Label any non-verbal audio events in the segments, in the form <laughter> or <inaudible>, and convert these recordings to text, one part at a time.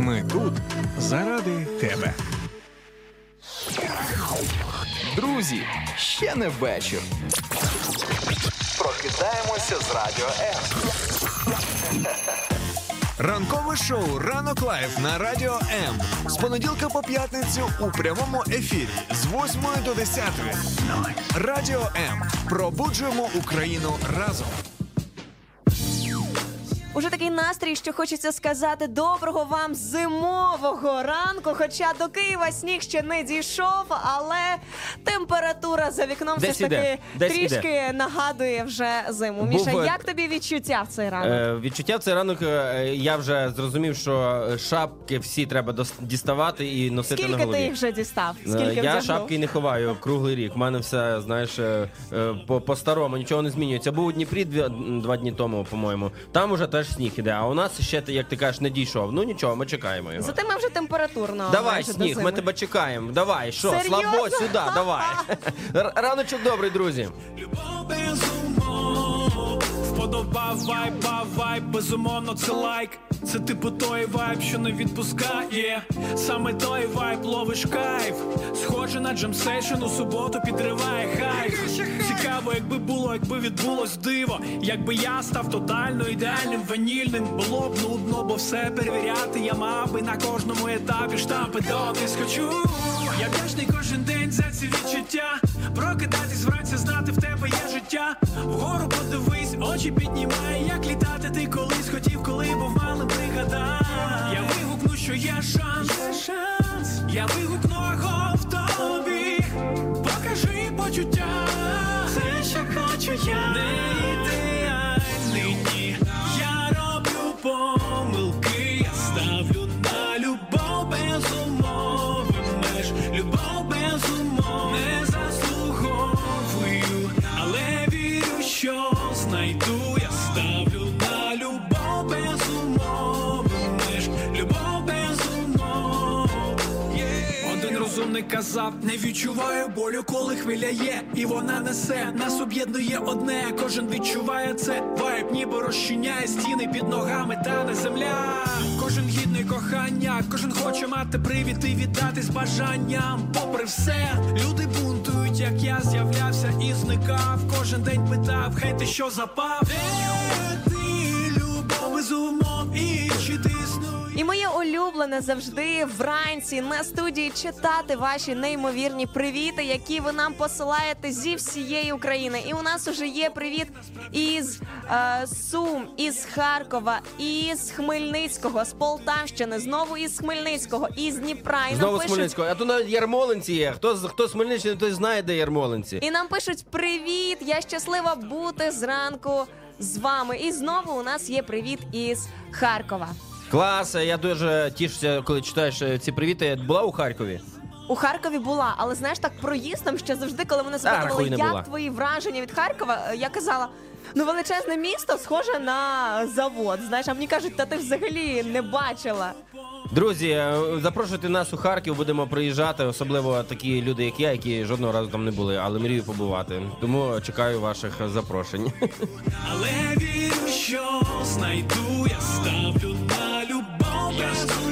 Ми тут заради тебе. Друзі, ще не вечір. Прокидаємося з радіо М. Ранкове шоу Ранок Live на радіо М. З понеділка по п'ятницю у прямому ефірі з 8 до 10. Радіо М. Пробуджуємо Україну разом. Уже такий настрій, що хочеться сказати доброго вам зимового ранку. Хоча до Києва сніг ще не дійшов, але температура за вікном Десь все ж таки іде, десь трішки нагадує вже зиму. Був, Міша, е, як тобі відчуття в цей ранок? Е, відчуття в цей ранок е, я вже зрозумів, що шапки всі треба дос- діставати і носити на Скільки голові. ти їх вже дістав? Е, Скільки я вдягнув? шапки не ховаю круглий рік. У мене все, знаєш, е, е, по- по-старому нічого не змінюється. Був у Дніпрі дві, два дні тому, по-моєму. Там уже теж сніг іде. А у нас ще, як ти кажеш, не дійшов. Ну нічого, ми чекаємо його. Зате ми вже температурно. Давай, майже до сніг, ми зими. тебе чекаємо. Давай, що, Серйозно? слабо сюди, давай. Р- Раночок добрий, друзі. без умов Вподобав вайб, бав вайб, безумовно це лайк. Це типу той вайб, що не відпускає. Саме той вайб ловиш кайф. Схоже на джемсейшн у суботу підриває хайп Цікаво, якби було, якби відбулось диво. Якби я став тотально ідеальним ванільним Було б нудно, бо все перевіряти Я мав би на кожному етапі штампи. Дотис хочу Я вдячний кожен день за ці відчуття. Прокидатись вранці, знати в тебе є життя. Вгору подивись, очі піднімай Як літати. Ти колись хотів, коли був малим пригадай Я вигукну, що є шанс, шанс. Я вигукну аго в тобі. Покажи почуття. Все, що хочу я. Не ідеальний, розумник казав, не відчуваю болю, коли хвиля є, і вона несе, нас об'єднує одне, кожен відчуває це, вайб ніби розчиняє стіни під ногами, та не земля. Кожен гідний кохання, кожен хоче мати привід і віддати з бажанням. Попри все, люди бунтують, як я з'являвся і зникав. Кожен день питав, хай ти що запав. Де ти любов без умов і чи ти? І моє улюблене завжди вранці на студії читати ваші неймовірні привіти, які ви нам посилаєте зі всієї України. І у нас уже є привіт із е, Сум, із Харкова, із Хмельницького, з Полтавщини, знову із Хмельницького, із Дніпра. І Знову з Хмельницького. А то навіть Ярмолинці є. Хто, з- хто з Хмельниччини, той знає, де Ярмолинці. І нам пишуть привіт! Я щаслива бути зранку з вами. І знову у нас є привіт із Харкова. Клас, я дуже тішуся, коли читаєш е, ці привіти. Була у Харкові? У Харкові була, але знаєш, так проїздом ще завжди, коли мене запитували, як була. твої враження від Харкова, е, я казала. Ну, величезне місто схоже на завод. Знаєш, а мені кажуть, та ти взагалі не бачила. Друзі, е, запрошуйте нас у Харків, будемо приїжджати, особливо такі люди, як я, які жодного разу там не були, але мрію побувати. Тому чекаю ваших запрошень. Але вірю, що знайду, я ставлю на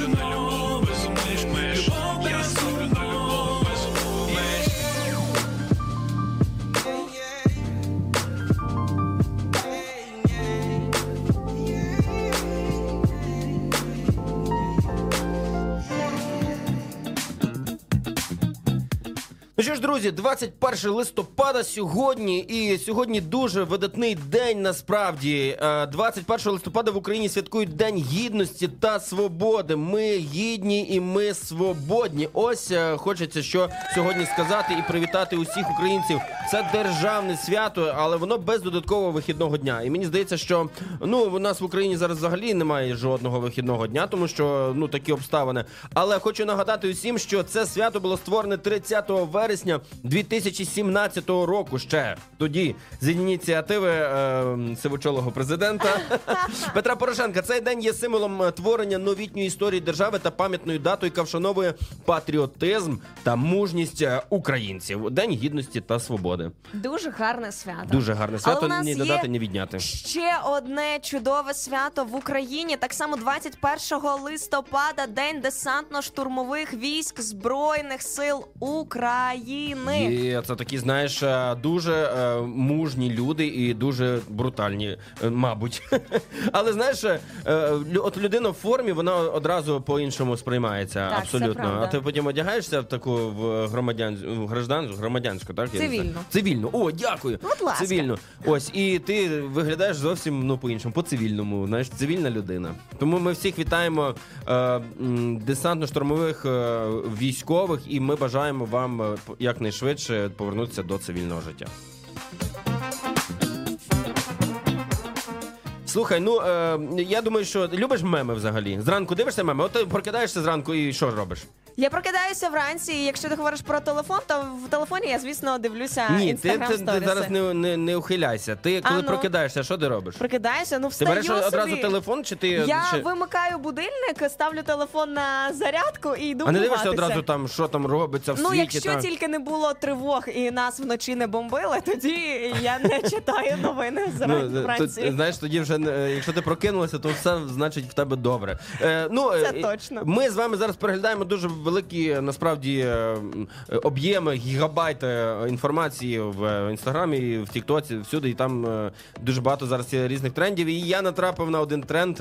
Ну що ж, друзі, 21 листопада сьогодні, і сьогодні дуже видатний день. Насправді, Е, 21 листопада в Україні святкують День гідності та свободи. Ми гідні і ми свободні. Ось е, хочеться що сьогодні сказати і привітати усіх українців. Це державне свято, але воно без додаткового вихідного дня. І мені здається, що ну у нас в Україні зараз взагалі немає жодного вихідного дня, тому що ну такі обставини. Але хочу нагадати усім, що це свято було створене 30 вересня. Вересня 2017 року. Ще тоді з ініціативи е, сивочолого президента <laughs> Петра Порошенка. Цей день є символом е, творення новітньої історії держави та пам'ятною датою, яка вшановує патріотизм та мужність е, українців. День гідності та свободи. Дуже гарне свято. Дуже гарне свято. Але Ні додати, ні відняти. Ще одне чудове свято в Україні. Так само 21 листопада, день десантно-штурмових військ Збройних сил України. І це такі, знаєш, е, дуже е, мужні люди і дуже брутальні, е, мабуть. <laughs> Але знаєш, от людина в формі, вона одразу по-іншому сприймається. Так, абсолютно. А ти потім одягаєшся в таку в громадян в граждан, громадянську, так? Цивільну. Цивільну. О, дякую. Будь ласка. Цивільну. Ось, і ти виглядаєш зовсім ну по-іншому, по-цивільному. Знаєш, цивільна людина. Тому ми всіх вітаємо десантно-штурмових військових, і ми бажаємо вам по- якнайшвидше повернутися до цивільного життя. Слухай, ну е, я думаю, що любиш меми взагалі. Зранку дивишся меми, от ти прокидаєшся зранку і що робиш? Я прокидаюся вранці, і якщо ти говориш про телефон, то в телефоні я, звісно, дивлюся Ні, ти, ти, ти зараз не, не, не ухиляйся. Ти коли А ну. прокидаєшся, що ти робиш? Прокидаюся, ну Ти встаю береш собі. одразу телефон, чи ти Я чи... вимикаю будильник, ставлю телефон на зарядку і йду а не дивишся одразу там, що там робиться в Ну, світі? якщо та? тільки не було тривог і нас вночі не бомбили, тоді я не <laughs> читаю новини Ну, вранці. знаєш, тоді вже е, якщо ти прокинулася, то все значить в тебе добре. Е, ну, Це е, точно. Ми з вами зараз переглядаємо дуже великі насправді е, об'єми, гігабайти е, інформації в е, інстаграмі, в Тіктоці, всюди, і там дуже багато зараз є різних трендів. І я натрапив на один тренд.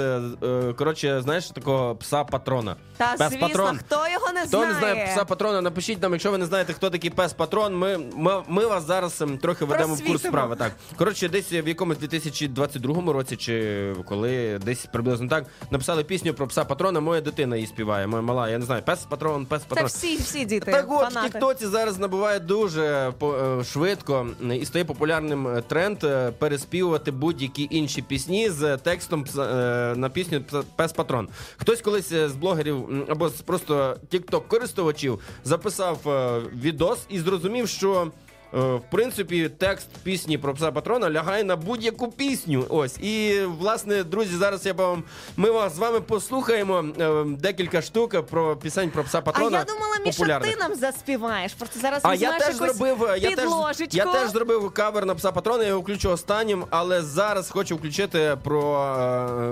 Коротше, знаєш, такого пса патрона. Та пес звісно, патрон. хто його не Хто знає? не знає пса патрона, напишіть нам, якщо ви не знаєте, хто такий пес патрон. Ми, ми, ми вас зараз ем, трохи ведемо в курс справи. Так, коротше, десь в якомусь 2022 році, чи коли десь приблизно так написали пісню про пса патрона. Моя дитина її співає. Моя мала, я не знаю, пес патрон, пес Та патрон. всі, всі діти, Так от, в фанати. Тіктоці зараз набуває дуже по- е, швидко і стає популярним е, тренд е, переспівувати будь-які інші пісні з текстом пса- е, на пісню «Пса- Пес Патрон. Хтось колись е, з блогерів м, або з просто тікток користувачів записав е, відос і зрозумів, що. Е, В принципі, текст пісні про пса патрона лягає на будь-яку пісню. Ось і власне, друзі, зараз я вам ми вас з вами послухаємо е, декілька штук про пісень про пса А патрона. я думала, Міша, ти нам заспіваєш. Просто зараз А я теж зробив. Я теж, я теж зробив кавер на пса патрона, я його включу останнім, але зараз хочу включити про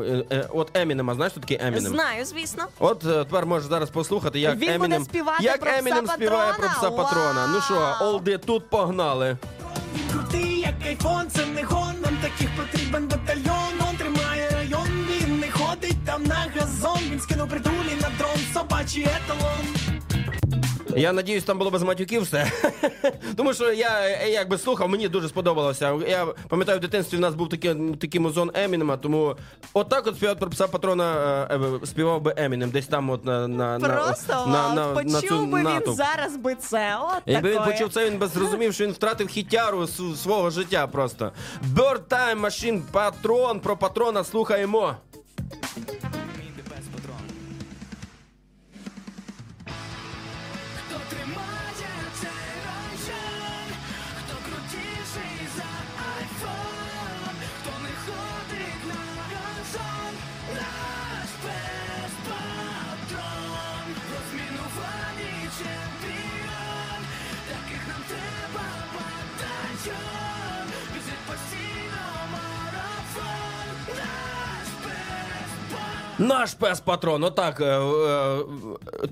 е, е, от Емінема. Знаєш, що таке Емінем? Знаю, звісно. От е, тепер можеш зараз послухати, як Він буде Емінем співати як про пса Емінем співає про пса патрона? Ну що, олди, тут погнали. Крутий, як айфон, це не гон, нам таких потрібен батальйон. Он тримає район, він не ходить там на газон. Він скинув притулі на дрон, собачий еталон. Я надіюсь, там було без матюків все. <laughs> Тому що я якби слухав, мені дуже сподобалося. Я пам'ятаю, в дитинстві в нас був такий, такий музон Емінема, тому отак от співати про пса патрона е, е, співав би Емінем, десь там от на, на, на- Просто на, вау, на, на, почув би він зараз би це. От Якби він почув це, він би зрозумів, що він втратив хітяру свого життя просто. Bird Time Machine, патрон, про патрона слухаємо. Наш пес патрон. Отак е,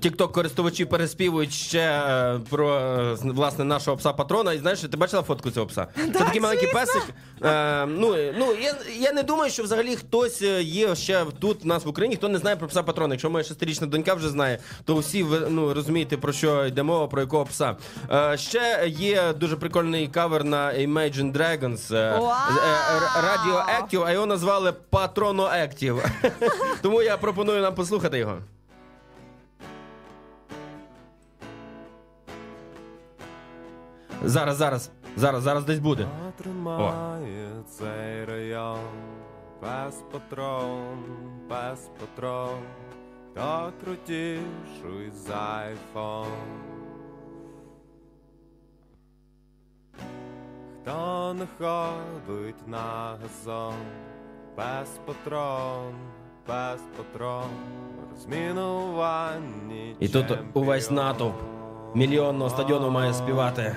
тікток користувачі переспівують ще е, про е, власне нашого пса патрона. І знаєш, ти бачила фотку цього пса? <laughs> Це такий маленький песик. Е, ну, ну я, я не думаю, що взагалі хтось е, є ще тут у нас в Україні, хто не знає про пса патрона. Якщо моя шестирічна донька вже знає, то всі ну розумієте про що йде мова, про якого пса. Е, ще є дуже прикольний кавер на Imagine Dragons. е, Вау! з- е, Р- а його назвали Patronoactive. <laughs> Тому я пропоную нам послухати його. Зараз, зараз, зараз, зараз десь буде. Тримає цей район, пес патрон, пес патрон, хто крутіший за айфон. хто не ходить на газон, пес патрон, пес патрон, розмінуванні. І тут увесь натовп мільйонного стадіону має співати.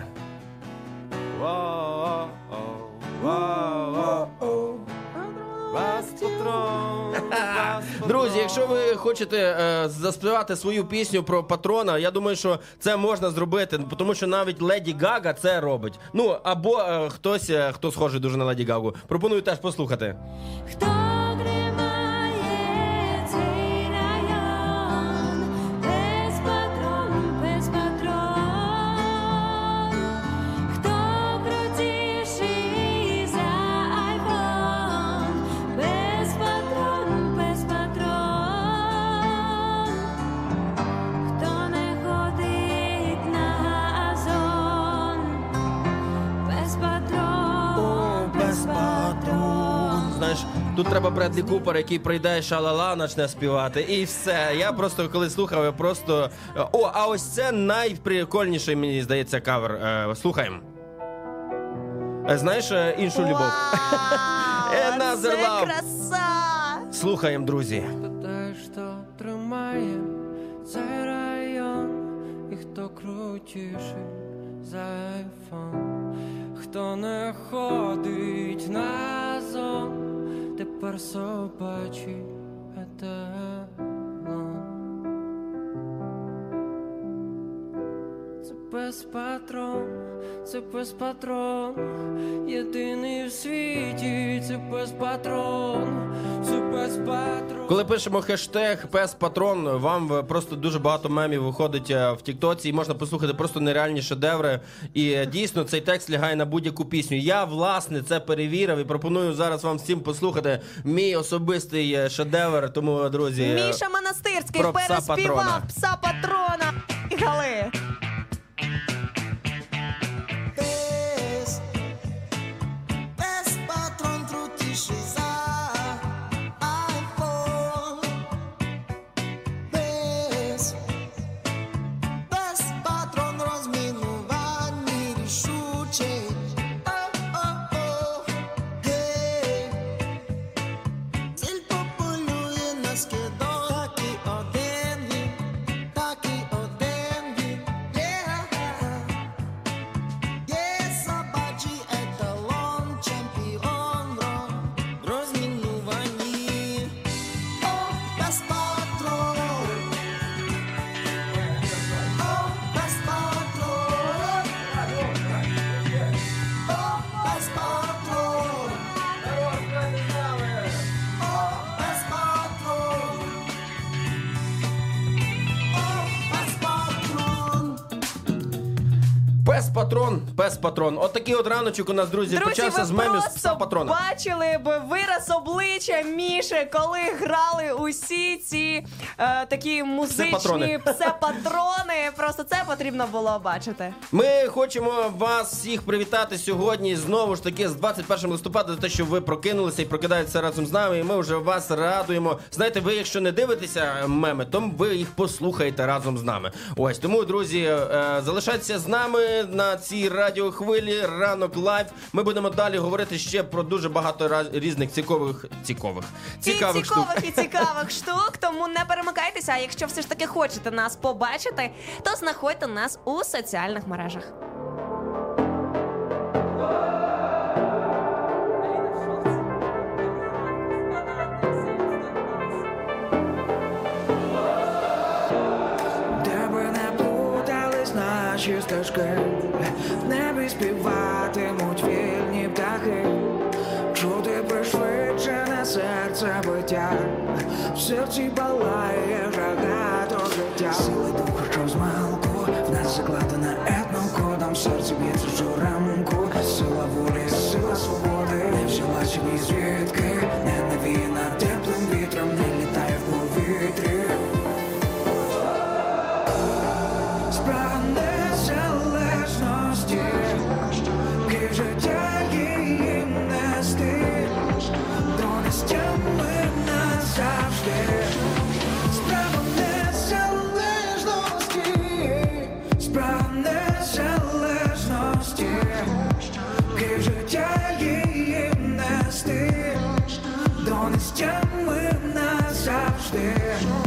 Друзі, якщо ви хочете е, заспівати свою пісню про патрона, я думаю, що це можна зробити, тому що навіть Леді Гага це робить. Ну або е, хтось, е, хто схожий дуже на Леді Гагу. Пропоную теж послухати. Хто тут треба Бредлі Купер, який прийде шалала, почне співати, і все. Я просто коли слухав, я просто. О, а ось це найприкольніший, мені здається, кавер. Е, слухаємо. Е, Знаєш е, іншу любов? Вау, <laughs> Another це краса! Слухаємо, друзі. Те, що тримає цей район, і хто крутіший за айфон, хто не ходить на зон, тепер собачий еталон. Пес патрон, це пес патрон, єдиний в світі, це пес патрон, це пес патрон. Коли пишемо хештег пес патрон, вам просто дуже багато мемів виходить е, в Тіктоці, і можна послухати просто нереальні шедеври. І е, дійсно цей текст лягає на будь-яку пісню. Я власне це перевірив і пропоную зараз вам всім послухати мій особистий е, шедевр. Тому, друзі, Міша Монастирський про пса патрона. переспівав пса патрона. Гали. Патрон, пес патрон. От такий от раночок у нас, друзі, Друзі, почався ви з мемів з пса просто патрона. бачили б вираз обличчя Міші, коли грали усі ці е, такі музичні Псе-патрони. псе-патрони. Просто це потрібно було бачити. Ми хочемо вас всіх привітати сьогодні. Знову ж таки, з 21 листопада за те, що ви прокинулися і прокидаєтеся разом з нами. І ми вже вас радуємо. Знаєте, ви, якщо не дивитеся меми, то ви їх послухаєте разом з нами. Ось тому, друзі, е, залишайтеся з нами на цій радіохвилі. Ранок live. Ми будемо далі говорити ще про дуже багато раз- різних цікавих цікавих цікавих і штук. цікавих і цікавих штук. Тому не перемикайтеся. А якщо все ж таки хочете нас побачити, то знаходьте нас у соціальних мережах. Де би не плутались наші стежки, небі співатимуть вільні птахи, чути пришвидшене серце биття, в серці палає жага до життя. Сили духу, що змалку, в нас закладена етнокодом, серці б'ється журамку, сила волі, сила свободи, не взяла собі звідки, upstairs.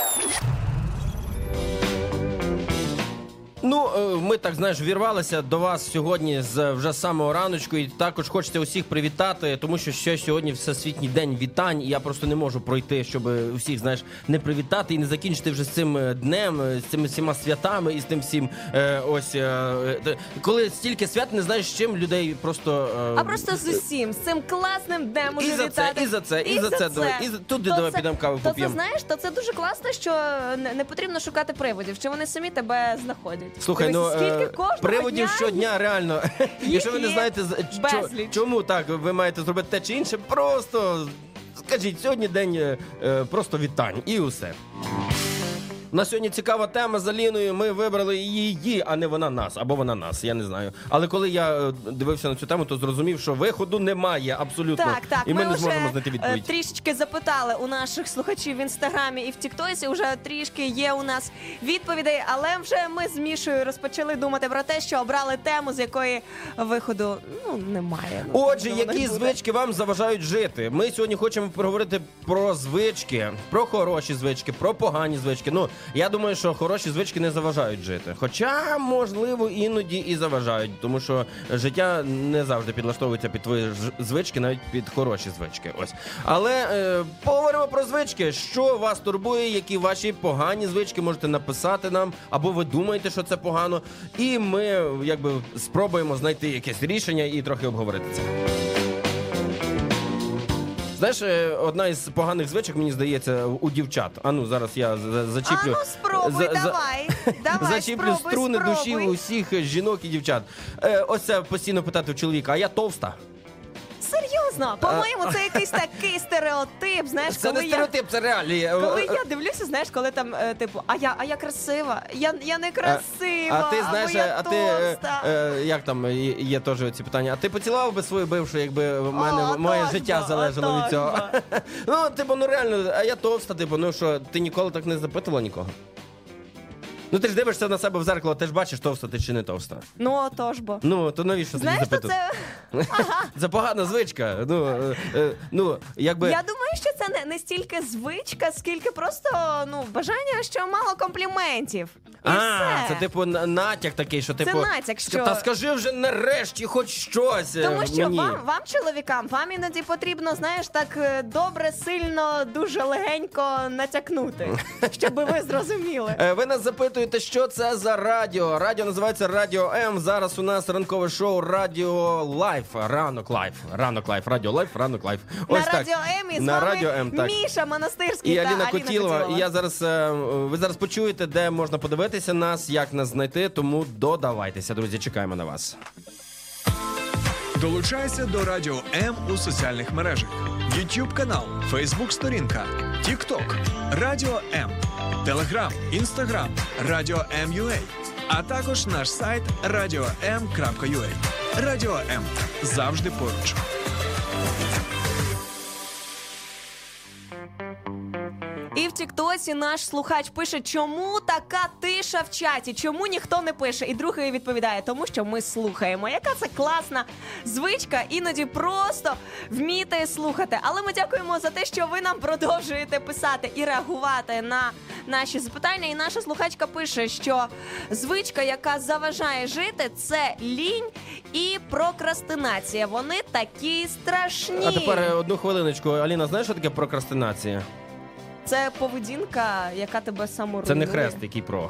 Ну, е, ми так знаєш, вірвалися до вас сьогодні з вже самого раночку, і також хочеться усіх привітати, тому що ще сьогодні всесвітній день вітань, і я просто не можу пройти, щоб усіх знаєш не привітати і не закінчити вже з цим е, днем, е, з цими всіма святами і з тим всім. Ось коли стільки свят, не знаєш, з чим людей просто А просто з усім, з цим класним днем І за це, вітати. і за це, і за це, давай, і туди То давай це- підемо каву То це знаєш, то це дуже класно, що не, не потрібно шукати приводів, що вони самі тебе знаходять. Слухай, Дивись, ну скільки е, кожного приводів дня щодня реально. <laughs> Якщо ви не є знаєте, з- чо- безліч. чому так ви маєте зробити те чи інше, просто скажіть, сьогодні день е, е, просто вітань і усе. На сьогодні цікава тема з Аліною. Ми вибрали її, а не вона нас, або вона нас, я не знаю. Але коли я е, дивився на цю тему, то зрозумів, що виходу немає абсолютно. Так, так. І ми, не вже зможемо знайти е, відповідь. трішечки запитали у наших слухачів в інстаграмі і в Тіктосі. Вже трішки є у нас відповідей, але вже ми з Мішою розпочали думати про те, що обрали тему, з якої виходу ну немає. Ну, Отже, які звички вам заважають жити? Ми сьогодні хочемо поговорити про звички, про хороші звички, про погані звички. Ну я думаю, що хороші звички не заважають жити. Хоча, можливо, іноді і заважають, тому що життя не завжди підлаштовується під твої звички, навіть під хороші звички. Ось. Але е, поговоримо про звички. Що вас турбує, які ваші погані звички можете написати нам, або ви думаєте, що це погано. І ми якби спробуємо знайти якесь рішення і трохи обговорити це. Знаєш, е, одна із поганих звичок, мені здається, у дівчат. А ну зараз я зачіплю. А ну спробуй, за- за- давай. <laughs> Давай, Зачіплю спробуй, струни душі усіх жінок і дівчат. Е, ось це постійно питати у чоловіка, а я товста. Серйозно, по-моєму, це якийсь такий стереотип. Знаєш, Це коли не я стереотип, це реалії. Е, Коли е, я дивлюся, знаєш, коли там, е, типу, а я, а я красива, я, я не красива, А ти знаєш, або я а ти е, товста. е, як там е, є теж ці питання? А ти поцілував би свою бившу, якби в мене О, моє отож життя залежало від цього? <laughs> ну, типу, ну реально, а я товста, типу, ну що, ти ніколи так не запитувала нікого? Ну ти ж дивишся на себе в зеркало, ти ж бачиш, товста ти чи не товста. Ну, отож бо. Ну, то навіщо тоді Знаєш, що запитувати? це. <laughs> Це погана звичка. Ну, е, е, ну якби. Я думаю, що це не, не стільки звичка, скільки просто ну, бажання, що мало компліментів. І А, все. це типу на- натяк такий, що типу. натяк, що- Та скажи вже нарешті хоч щось. е, Тому що мені. вам, вам, чоловікам, вам іноді потрібно, знаєш, так е, добре, сильно, дуже легенько натякнути, <laughs> щоб ви зрозуміли. Е, Ви нас запитуєте, запитуєте, що це за радіо. Радіо називається Радіо М. Зараз у нас ранкове шоу Радіо Live. Ранок Live. Ранок Live. Радіо Live, ранок Live. На так. радіо М і з На вами Радіо М, так. Міша Монастирський І та Аліна Котілова. Котілова. І я зараз е, ви зараз почуєте, де можна подивитися нас, як нас знайти. Тому додавайтеся, друзі. Чекаємо на вас. Долучайся до Радіо М у соціальних мережах: YouTube канал, Facebook сторінка, TikTok, Радіо М, Telegram, інстаграм, Радіо МЮА, а також наш сайт radio.m.ua. Радіо М завжди поруч. Тіктоці наш слухач пише, чому така тиша в чаті, чому ніхто не пише. І другий відповідає, тому що ми слухаємо. Яка це класна звичка, іноді просто вміти слухати. Але ми дякуємо за те, що ви нам продовжуєте писати і реагувати на наші запитання. І наша слухачка пише, що звичка, яка заважає жити, це лінь і прокрастинація. Вони такі страшні. А тепер е, одну хвилиночку. Аліна, знаєш, що таке прокрастинація? Це поведінка, яка тебе саморуйнує. Це не хрест, який про.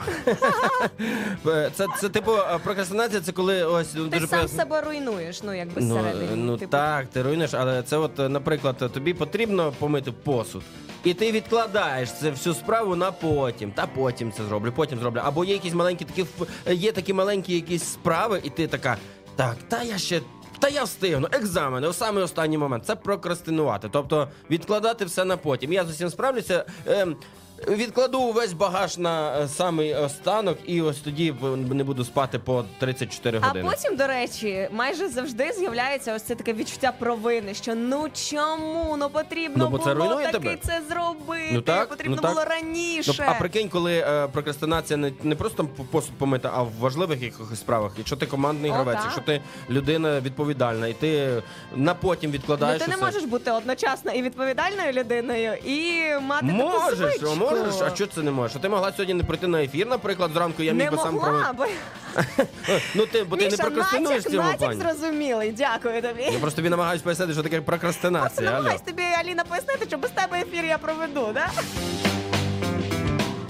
<laughs> Це, це типу прокрастинація, це коли ось Ти дуже сам пояс- себе руйнуєш, ну якби Ну, зсередині. ну Типу, так, ти руйнуєш, але це от, наприклад, тобі потрібно помити посуд. І ти відкладаєш це всю справу на потім. Та потім це зроблю, потім зроблю. Або є якісь маленькі такі є такі маленькі якісь справи, і ти така, так, та я ще. Та я встигну, екзамени, у самий останній момент. Це прокрастинувати. Тобто відкладати все на потім. Я з усім справлюся. Ем, відкладу увесь багаж на е, самий останок, і ось тоді б- не буду спати по 34 А години. потім, до речі, майже завжди з'являється ось це таке відчуття провини, що ну чому ну потрібно Ну, бо це було руйнує таки тебе. це зробити, Ну так, потрібно ну так. було раніше. Ну, а прикинь, коли е, прокрастинація не, не просто там посуд помити, а в важливих якихось справах. Якщо ти командний О, гравець, так. якщо ти людина відповідальна, і ти на потім Ну, відкладаєш. ти не усе. можеш бути одночасно і відповідальною людиною, і мати таку Можеш, звичку. Можеш, а що це не можеш? А ти могла сьогодні не прийти на ефір, наприклад, зранку я міг би сам могла, бо <laughs> Ну ти, бо ти не Міша, прокрастинуєш в натяк, цьому натяк плані. зрозумілий. Дякую тобі. Я просто тобі намагаюся пояснити, що таке Просто прокрастинація. Алло. намагайся тобі, Аліна, пояснити, що без тебе ефір я проведу, да?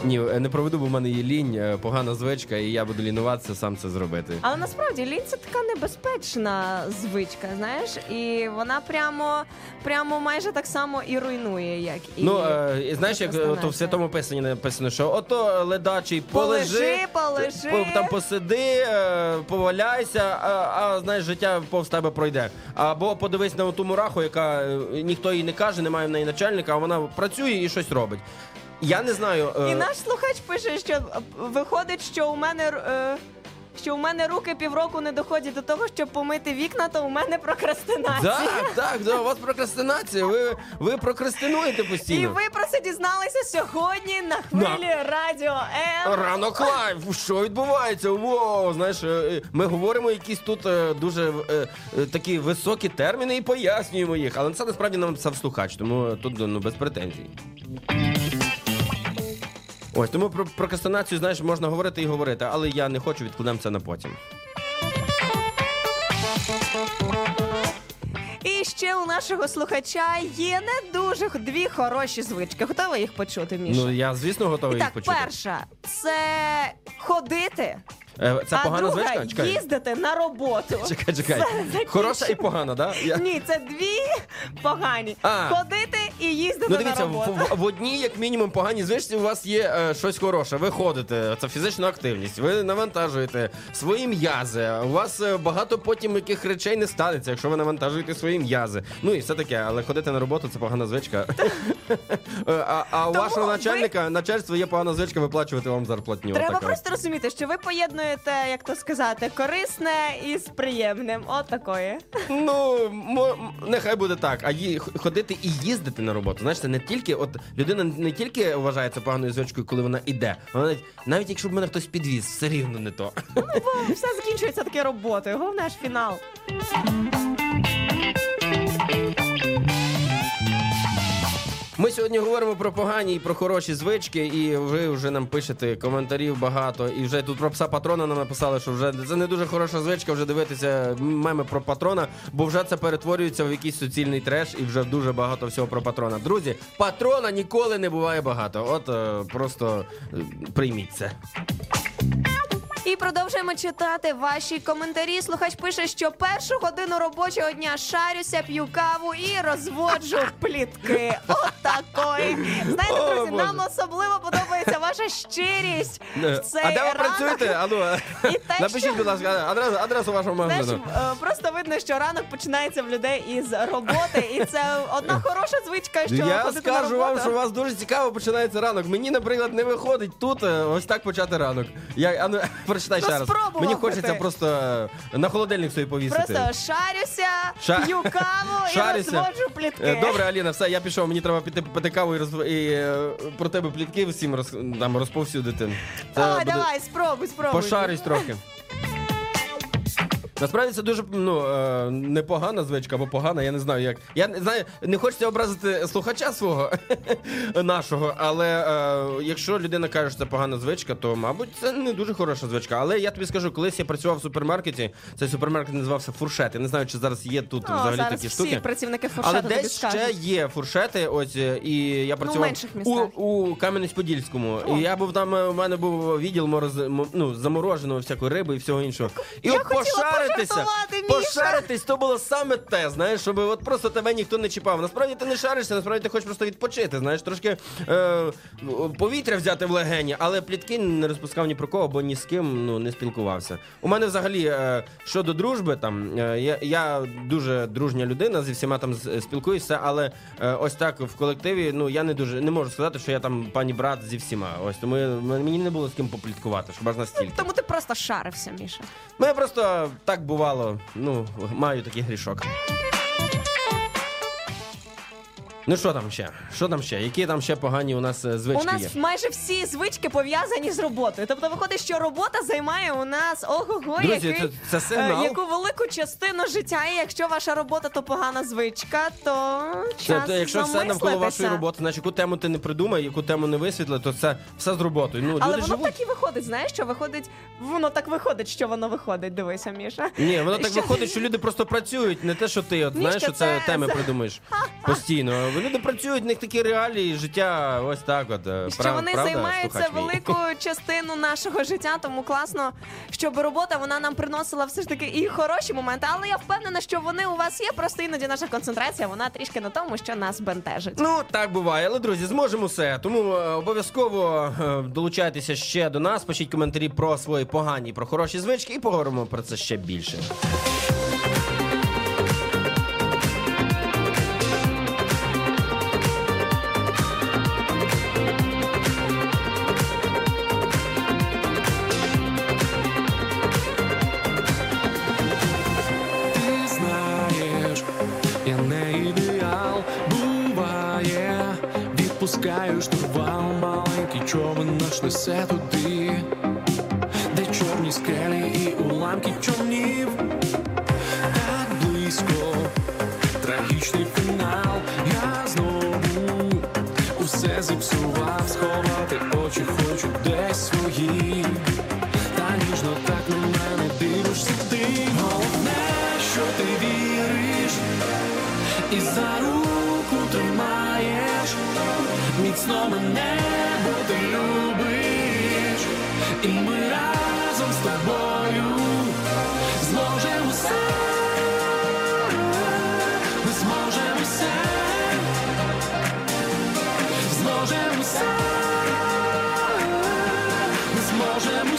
Ні, е, не проведу, бо в мене є лінь, е, погана звичка, і я буду лінуватися сам це зробити. Але насправді лінь це така небезпечна звичка, знаєш, і вона прямо, прямо майже так само і руйнує, як і Ну, е, знаєш, як е, то в святому писанні написано, що ото ледачий полежи, Полежи, полежи. там посиди, поваляйся, а, а знаєш, життя повз тебе пройде. Або подивись на ту мураху, яка ніхто їй не каже, немає в неї начальника, а вона працює і щось робить. Я не знаю. е, І наш слухач пише, що е, виходить, що у мене. е, Що у мене руки півроку не доходять до того, щоб помити вікна, то у мене прокрастинація. Так, так, да, у вас прокрастинація. Ви, ви прокрастинуєте І постійно. ви про це дізналися сьогодні на хвилі радіо М. Ранок live, що відбувається? Воу, знаєш, е, е, ми говоримо якісь тут е, дуже е, е, такі високі терміни і пояснюємо їх. Але це насправді нам написав слухач, тому тут ну, без претензій. Ось тому про прокрастинацію, знаєш, можна говорити і говорити, але я не хочу, відкладемо це на потім. І ще у нашого слухача є не дуже х- дві хороші звички. Готова їх почути, Міша? Ну я звісно готовий І їх так, почути. перша це ходити, Це а погана друга звичка? Чекай. їздити на роботу. <laughs> Чекай, чекай. Хороша і погана, да? Я... Ні, це дві погані. А. Ходити і їздити Ну на дивіться, роботу. в, в, в одній, як мінімум, поганій звичці у вас є е, щось хороше. Ви ходите, це фізична активність, ви навантажуєте свої м'язи. У вас е, багато потім яких речей не станеться, якщо ви навантажуєте свої м'язи. Ну і все таке, але ходити на роботу це погана звичка. <laughs> Е, А, а у Тому вашого ви- начальника начальство є погана звичка виплачувати вам зарплатню. Треба Отака. просто розуміти, що ви поєднуєте, як то сказати, корисне із приємним. От такої. Ну, мо- нехай буде так. А ї, ходити і їздити на роботу. Знаєш, це не тільки, от людина не тільки вважається поганою звичкою, коли вона іде. Вона навіть, навіть якщо б мене хтось підвіз, все рівно не то. Бо все закінчується таки роботою. Головне ж фінал. Ми сьогодні говоримо про погані і про хороші звички, і ви вже нам пишете коментарів багато. І вже тут про пса патрона нам написали, що вже це не дуже хороша звичка вже дивитися меми про патрона, бо вже це перетворюється в якийсь суцільний треш і вже дуже багато всього про патрона. Друзі, патрона ніколи не буває багато. От е, просто е, прийміть це. І продовжуємо читати ваші коментарі. Слухач пише, що першу годину робочого дня шарюся, п'ю каву і розводжу <laughs> плітки. Отакої. Знаєте, О, друзі, Боже. нам особливо подобається ваша щирість в цей а де ви ранок. працюєте? Ану, І те, <laughs> напишіть, що- будь ласка, адресу, адресу вашого Знаєш, магазину. е, просто видно, що ранок починається в людей із роботи, і це одна хороша звичка, що Я ходити на скажу вам, що у вас дуже цікаво починається ранок. Мені, наприклад, не виходить тут е, ось так почати ранок. Я а ну, <laughs> прочитай ще раз. Мені хочеться просто е, на холодильник собі повісити. Просто шарюся, Ша- п'ю каву і Шарюся. розводжу плітки. Е, Добре, Аліна, все, я пішов. Мені треба піти попити каву і, роз... і е, про тебе плітки всім роз... там, розповсюдити. Це Давай, буде- давай, спробуй, спробуй. Пошарюсь трохи. Насправді це дуже ну, е, непогана звичка або погана, я не знаю як. Я не знаю, не хочеться образити слухача свого <laughs> нашого, але е, якщо людина каже, що це погана звичка, то мабуть це не дуже хороша звичка. Але я тобі скажу, колись я працював в супермаркеті, цей супермаркет називався Фуршет. Я не знаю, чи зараз є тут О, взагалі зараз такі всі штуки. працівники фуршету Але десь ще є фуршети, ось е, і я працював менших у, у Кам'янець-Подільському. І я був там, е, у мене був відділ мороз... ну, замороженого всякої риби і всього іншого. І Я от хотіла пошаритися, пошаритись, то було саме те, знаєш, щоб от просто тебе ніхто не чіпав. Насправді ти не шаришся, насправді ти хочеш просто відпочити, знаєш, трошки е, повітря взяти в легені, але плітки не розпускав ні про кого, бо ні з ким ну, не спілкувався. У мене взагалі е, щодо дружби, там е, я, я дуже дружня людина, зі всіма там спілкуюся, але е, ось так в колективі, ну я не дуже не можу сказати, що я там пані брат зі всіма. Ось тому я- мені не було з ким попліткувати, щоб аж настільки. Тому ти просто шарився, Міша. Ну я просто так бувало, ну, маю такий грішок. Ну що там ще? Що там ще? Які там ще погані у нас е, звички У нас є? майже всі звички пов'язані з роботою. Тобто виходить, що робота займає у нас ого-го, Друзі, який, це- це сигнал. е, яку велику частину життя. І якщо ваша робота то погана звичка, то Це, час то, якщо все навколо замислитися. вашої роботи, значить яку тему ти не придумай, яку тему не висвітли, то це все з роботою. Ну, Але люди воно живуть. так і виходить. Знаєш, що виходить? Воно так виходить, що воно виходить. Дивися, Міша. Ні, воно так Що- виходить, що люди просто працюють, не те, що ти от Мішка, знаєш, що це це- теми це- придумаєш постійно. Люди працюють, в них такі реалії життя, ось так от. е, Що прав- вони правда, займаються велику <laughs> частину нашого життя, тому класно, щоб робота вона нам приносила все ж таки і хороші моменти. Але я впевнена, що вони у вас є. Просто іноді наша концентрація вона трішки на тому, що нас бентежить. Ну так буває, але друзі, зможемо все. Тому е, обов'язково е, долучайтеся ще до нас. Пишіть коментарі про свої погані, про хороші звички, і поговоримо про це ще більше. Відпускаю штурвал, маленький човен наш несе туди, де чорні скелі і уламки човнів, так близько, трагічний фінал, я знову усе зіпсував, сховати Зможемося, все. Ми зможемо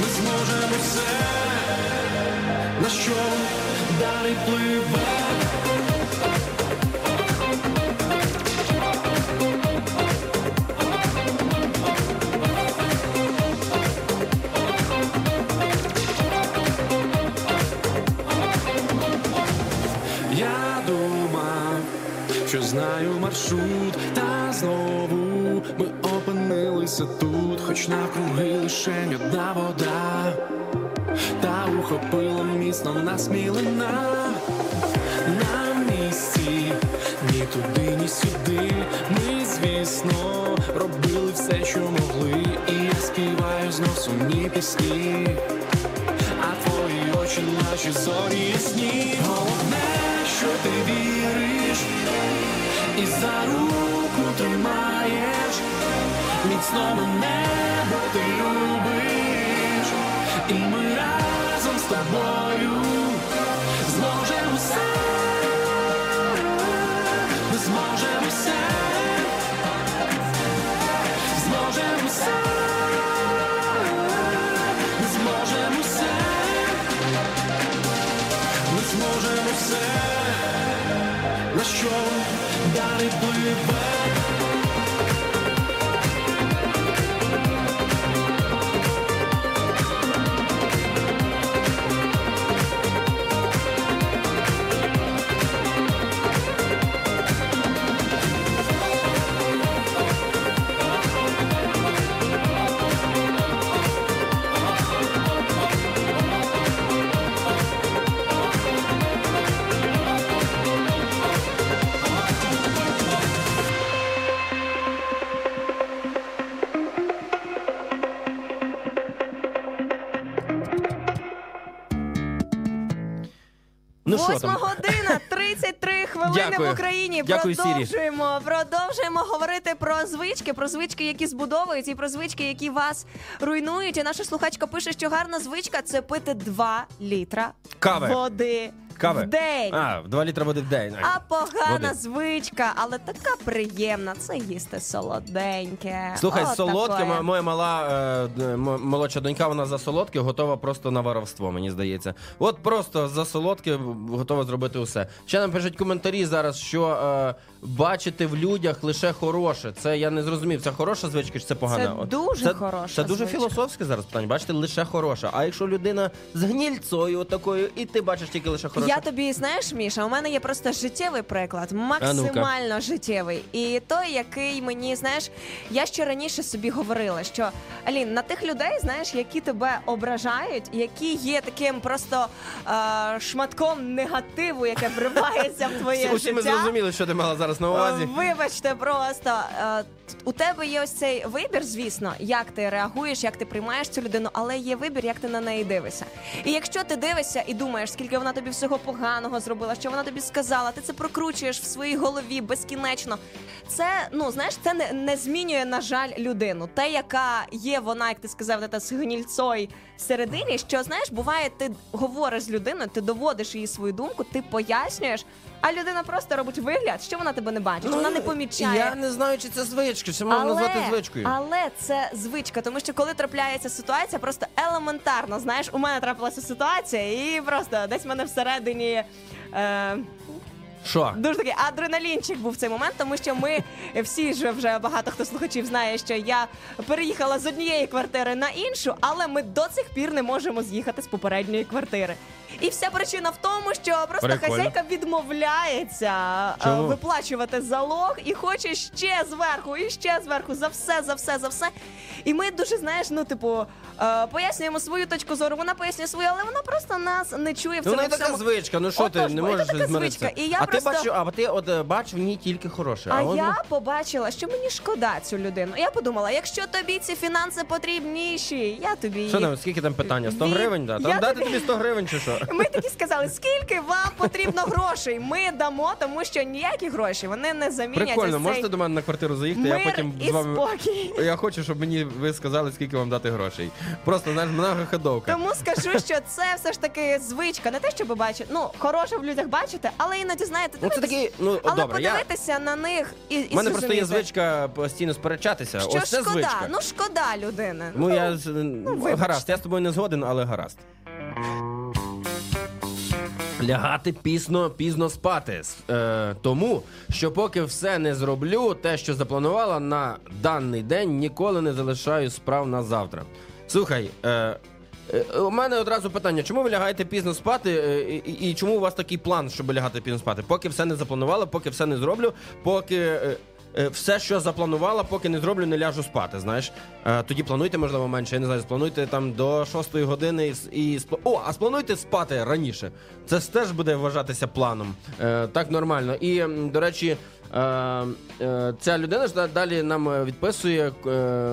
Ми зможемо все. На що далі пливе знаю маршрут, та знову ми опинилися тут, хоч навкруги лише одна вода, та ухопила міцно нас мілина на місці, ні туди, ні сюди. Ми, звісно, робили все, що могли, і я співаю знов сумні пісні. А твої очі наші зорі ясні. Головне, що ти віриш, і за руку тримаєш. Міцно мене, бо ти любиш, і ми разом з тобою зможемо все, Дякую. в Україні. Дякую, Сірі. продовжуємо, продовжуємо говорити про звички, про звички, які збудовують, і про звички, які вас руйнують. І наша слухачка пише, що гарна звичка це пити 2 літра Кави. води Кави. в день. А, в 2 літра води в день. А погана Води. звичка, але така приємна. Це їсти солоденьке. Слухай, От солодке, таке. мо- моя мала е, м- молодша донька, вона за солодке готова просто на воровство, мені здається. От просто за солодке готова зробити усе. Ще нам пишуть коментарі зараз, що е, бачити в людях лише хороше. Це я не зрозумів. Це хороша звичка чи це погана? Це дуже це, хороша Це дуже звичка. філософське зараз питання. Бачите, лише хороше. А якщо людина з гнільцою такою, і ти бачиш тільки лише хороше. Я тобі знаєш, Міша, у мене є просто життєвий приклад, максимально життєвий. І той, який мені, знаєш, я ще раніше собі говорила, що Алін, на тих людей, знаєш, які тебе ображають, які є таким просто е, шматком негативу, яке вривається в твоє Всі- Усі ми зрозуміли, що ти мала зараз на увазі. Вибачте, просто е, у тебе є ось цей вибір, звісно, як ти реагуєш, як ти приймаєш цю людину, але є вибір, як ти на неї дивишся. І якщо ти дивишся і думаєш, скільки вона тобі всього поганого зробила, що вона тобі сказала, ти це прокручуєш в своїй голові безкінечно. Це ну знаєш, це не, не змінює, на жаль, людину. Те, яка є вона, як ти сказав, та з гнільцой всередині, що знаєш, буває, ти говориш з людиною, ти доводиш їй свою думку, ти пояснюєш. А людина просто робить вигляд, що вона тебе не бачить, вона не помічає. Ну, Я не знаю, чи це звичка, чи можна назвати звичкою. Але це звичка, тому що коли трапляється ситуація, просто елементарно. Знаєш, у мене трапилася ситуація, і просто десь в мене всередині. Е, Що? Дуже такий адреналінчик був в цей момент, тому що ми всі ж вже багато хто слухачів знає, що я переїхала з однієї квартири на іншу, але ми до цих пір не можемо з'їхати з попередньої квартири. І вся причина в тому, що просто Прикольно. хазяйка відмовляється е, Чому? виплачувати залог і хоче ще зверху, і ще зверху за все, за все, за все. І ми дуже знаєш, ну типу е, пояснюємо свою точку зору. Вона пояснює свою, але вона просто нас не чує в Ну, цьому вона така всьому. звичка, ну що ти Отож, не бо, і можеш це така змиритися. звичка. І я а просто... ти бачив, а ти от е, бачив в ній тільки хороше. А от, я побачила, що мені шкода цю людину. Я подумала, якщо тобі ці фінанси потрібніші, я тобі Що їх... там, скільки там питання? 100 Від- гривень? Да? Я дати тобі- тобі 100 гривень чи що? Ми такі сказали, скільки вам потрібно грошей? Ми дамо, тому що ніякі гроші вони не замінять. Прикольно, ось цей можете до мене на квартиру заїхати, я потім і з вами. спокій. Я хочу, щоб мені ви сказали, скільки вам дати грошей. Просто знаєш, многоходовка. Тому скажу, що це все ж таки звичка, не те, щоб бачити. Ну, хороше в людях бачите, але іноді знаєте, Ну це дивитись- такий, ну але добре, я. подивитися на них і, і У мене просто є зрозуміти, звичка постійно сперечатися. Що Ось це шкода, звичка. ну шкода людини. Ну, я з- вибачте. гаразд, я з тобою не згоден, але гаразд. Лягати пізно, пізно спати. Е, тому, що поки все не зроблю, те, що запланувала на даний день, ніколи не залишаю справ на завтра. Слухай, е, е, у мене одразу питання: чому ви лягаєте пізно спати? е, і, і, чому у вас такий план, щоб лягати пізно спати? Поки все не запланувала, поки все не зроблю, поки. Е, все, що запланувала, поки не зроблю, не ляжу спати. Знаєш, Е, тоді плануйте, можливо, менше. Я не знаю, сплануйте там до 6 години і, с- і спла- О, а сплануйте спати раніше. Це теж буде вважатися планом. Е, так нормально. І до речі. Ця людина ж да- далі нам відписує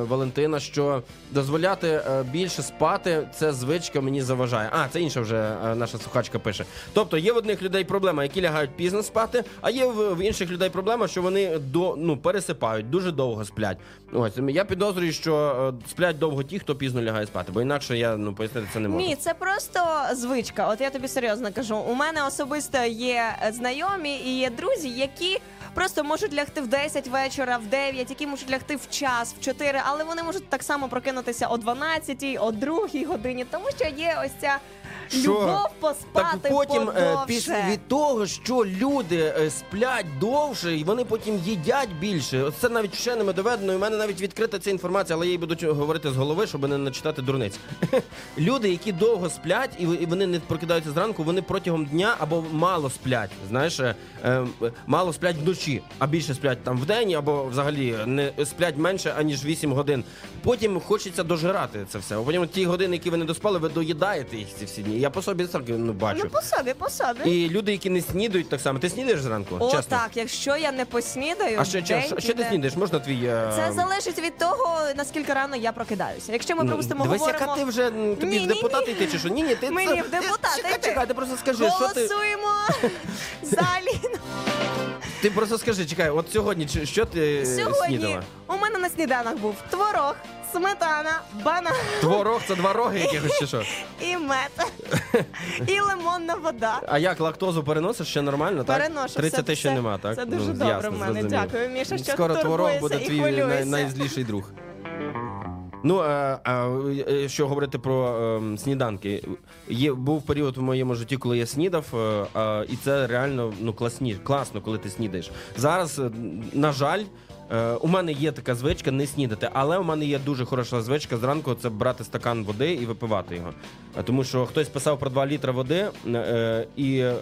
Валентина, що дозволяти більше спати це звичка мені заважає. А, це інша вже наша слухачка пише. Тобто є в одних людей проблема, які лягають пізно спати, а є в інших людей проблема, що вони до ну пересипають, дуже довго сплять. Ось я підозрюю, що е, сплять довго ті, хто пізно лягає спати, бо інакше я ну пояснити це не можу. Ні, це просто звичка. От я тобі серйозно кажу. У мене особисто є е, знайомі і є друзі, які просто можуть лягти в 10 вечора, в 9, які можуть лягти в час, в 4, але вони можуть так само прокинутися о 12, о 2 годині, тому що є ось ця? Любов поспати Так потім е, подовше. після від того, що люди е, сплять довше, і вони потім їдять більше. От Це навіть вченими доведено. І в мене навіть відкрита ця інформація, але я їй буду говорити з голови, щоб не начитати дурниць. <laughs> Люди, які довго сплять, і і вони не прокидаються зранку, вони протягом дня або мало сплять. Знаєш, е, е, мало сплять вночі, а більше сплять там вдень, або взагалі не сплять менше аніж 8 годин. Потім хочеться дожирати це все. А Потім ті години, які ви не доспали, ви доїдаєте їх ці всі дні. Я по собі так ну бачу. Ну, по собі, по собі. І люди, які не снідають, так само. Ти снідаєш зранку? О, Чесно? так, якщо я не поснідаю, А що, день що, що ти снідаєш? Можна твій. е, Це залежить від того, наскільки рано я прокидаюся. Якщо ми ну, припустимо, Дивись, говоримо... яка ти вже тобі Ні, в депутати йти чи що? Ні, ні, ти Мені це- в депутати Чекай, йти. чекай, ти просто скажи, що ти. Голосуємо <laughs> за Аліну. Ти просто скажи, чекай, от сьогодні що ти е, Сьогодні снідала? у мене на сніданок був творог, сметана, банан Творог це два роги якихось чи що? <laughs> і мед. І лимонна вода. А як лактозу переносиш ще нормально, так? Переношу. 30 все- ще все- нема, так? Це дуже Ну, добре в мене. Дякую, Міша, що Скоро творог турбуєшся буде і твій най- хвилюєшся. найзліший друг. Ну, е, а, е, що говорити про е, сніданки. Є, був період в моєму житті, коли я снідав, е, а, і це реально ну, класні, класно, коли ти снідаєш. Зараз, е, на жаль, е, у мене є така звичка не снідати, але у мене є дуже хороша звичка зранку це брати стакан води і випивати його. Е, Тому що хтось писав про 2 літри води, е, і е,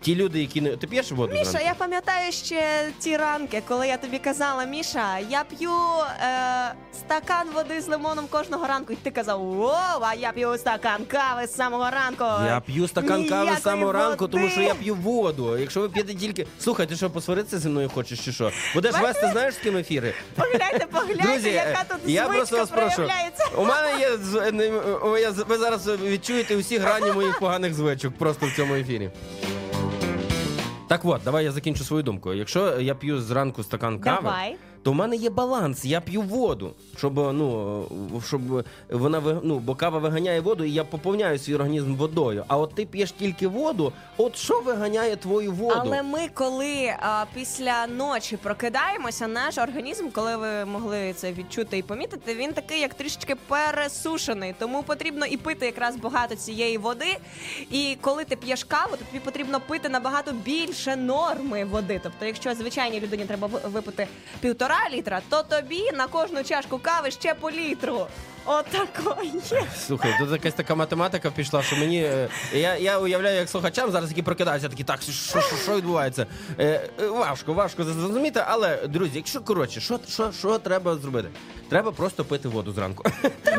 ті люди, які не. Ти п'єш воду? Міша, зранку? я пам'ятаю ще ті ранки, коли я тобі казала, Міша, я п'ю е, стакан води з лимоном кожного ранку. І ти казав, воу, а я п'ю стакан кави з самого ранку. Я п'ю стакан кави з самого ранку, тому що я п'ю воду. Якщо ви п'єте тільки. Слухай, ти що, посваритися зі мною хочеш чи що? Будеш Бачите? вести, знаєш, з ким ефіри? Погляньте, погляньте, Друзі, яка тут я звичка просто вас прошу. проявляється. У мене є о, я з- ви зараз відчуєте усі грані моїх поганих звичок просто в цьому ефірі. Так от, давай я закінчу свою думку. Якщо я п'ю зранку стакан кави, Давай. То в мене є баланс. Я п'ю воду, щоб ну щоб вона ви- ну, бо кава виганяє воду, і я поповняю свій організм водою. А от ти п'єш тільки воду, от що виганяє твою воду? Але ми, коли а, після ночі прокидаємося, наш організм, коли ви могли це відчути і помітити, він такий як трішечки пересушений. Тому потрібно і пити якраз багато цієї води. І коли ти п'єш каву, то тобі потрібно пити набагато більше норми води. Тобто, якщо звичайній людині треба випити півтора літра, то тобі на кожну чашку кави ще по літру. Отако є. Слухай, тут якась така математика пішла, що мені. е, Я, я уявляю, як слухачам зараз, які прокидаються, такі так, що, що, що відбувається? Е, е, важко, важко зрозуміти, але друзі, якщо коротше, що, що, що треба зробити? Треба просто пити воду зранку.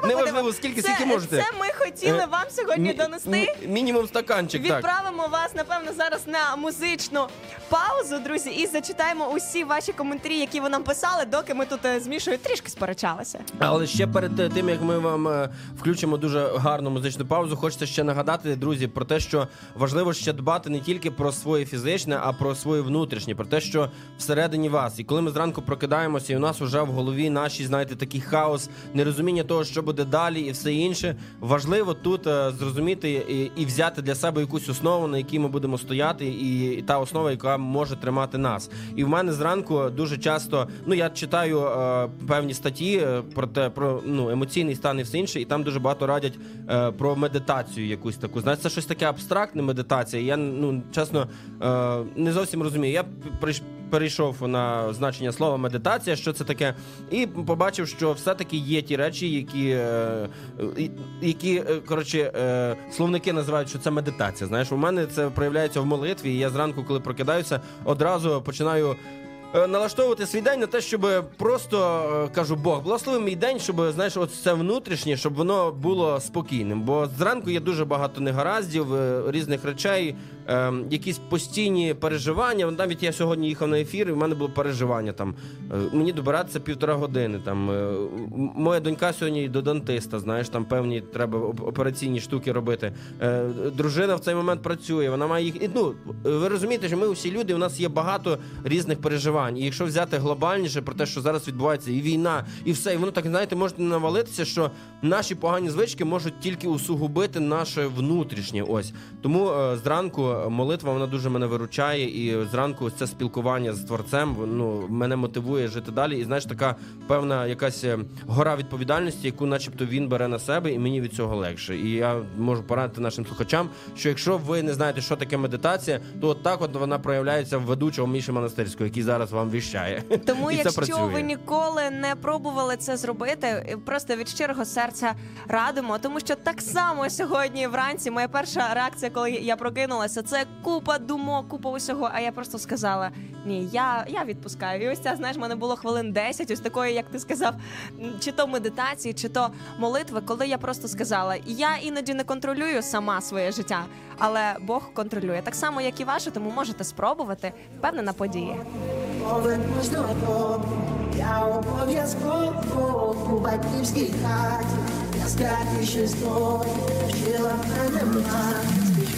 Неважливо, скільки, це, скільки можете. Це ми хотіли Е, вам сьогодні Мі- донести. мі- Мінімум стаканчик, так. Відправимо вас, напевно, зараз на музичну паузу, друзі, і зачитаємо усі ваші коментарі, які ви нам писали, доки ми тут е, з Мішою трішки сперечалися. Але ще перед е, тим як ми вам е, включимо дуже гарну музичну паузу, хочеться ще нагадати, друзі, про те, що важливо ще дбати не тільки про своє фізичне, а про своє внутрішнє, про те, що всередині вас. І коли ми зранку прокидаємося, і у нас вже в голові наші, знаєте, такий хаос, нерозуміння того, що буде далі, і все інше. Важливо тут е, зрозуміти і, і взяти для себе якусь основу, на якій ми будемо стояти, і, і та основа, яка може тримати нас. І в мене зранку дуже часто, ну я читаю е, певні статті е, про те, про ну емоційний стан і все інше, і там дуже багато радять е, про медитацію, якусь таку. Знаєте, це щось таке абстрактне медитація. Я ну чесно е, не зовсім розумію. Я перейшов на значення слова медитація, що це таке, і побачив, що все-таки є ті речі, які, е, які е, коротше, словники називають, що це медитація. Знаєш, у мене це проявляється в молитві. і Я зранку, коли прокидаюся, одразу починаю налаштовувати свій день на те, щоб просто е, кажу Бог, благослови мій день, щоб знаєш, от це внутрішнє, щоб воно було спокійним. Бо зранку є дуже багато негараздів, е, різних речей, е, якісь постійні переживання. Навіть я сьогодні їхав на ефір, і в мене було переживання. Там е, мені добиратися півтора години. Там е, моя донька сьогодні до дантиста. Знаєш, там певні треба операційні штуки робити. Е, Дружина в цей момент працює. Вона має їх. і, Ну ви розумієте, що ми всі люди. У нас є багато різних переживань. І якщо взяти глобальніше про те, що зараз відбувається, і війна, і все, і воно так знаєте, може навалитися, що наші погані звички можуть тільки усугубити наше внутрішнє. Ось тому е, зранку молитва вона дуже мене виручає, і зранку це спілкування з творцем ну мене мотивує жити далі. І знаєш, така певна якась е, гора відповідальності, яку, начебто, він бере на себе, і мені від цього легше. І я можу порадити нашим слухачам, що якщо ви не знаєте, що таке медитація, то от так от вона проявляється в ведучого Міші Монастирського, який зараз вам віщає. Тому, <laughs> І якщо ви ніколи не пробували це зробити, просто від щирого серця радимо. Тому що так само сьогодні вранці моя перша реакція, коли я прокинулася, це купа думок, купа усього. А я просто сказала: ні, я, я відпускаю. І ось це, знаєш, в мене було хвилин 10, ось такої, як ти сказав, чи то медитації, чи то молитви, коли я просто сказала: я іноді не контролюю сама своє життя, але Бог контролює. Так само, як і ваше, тому можете спробувати впевнена події. Я обов'язково у батьківській хаті. Я скажу щось нове, вчила мене мати,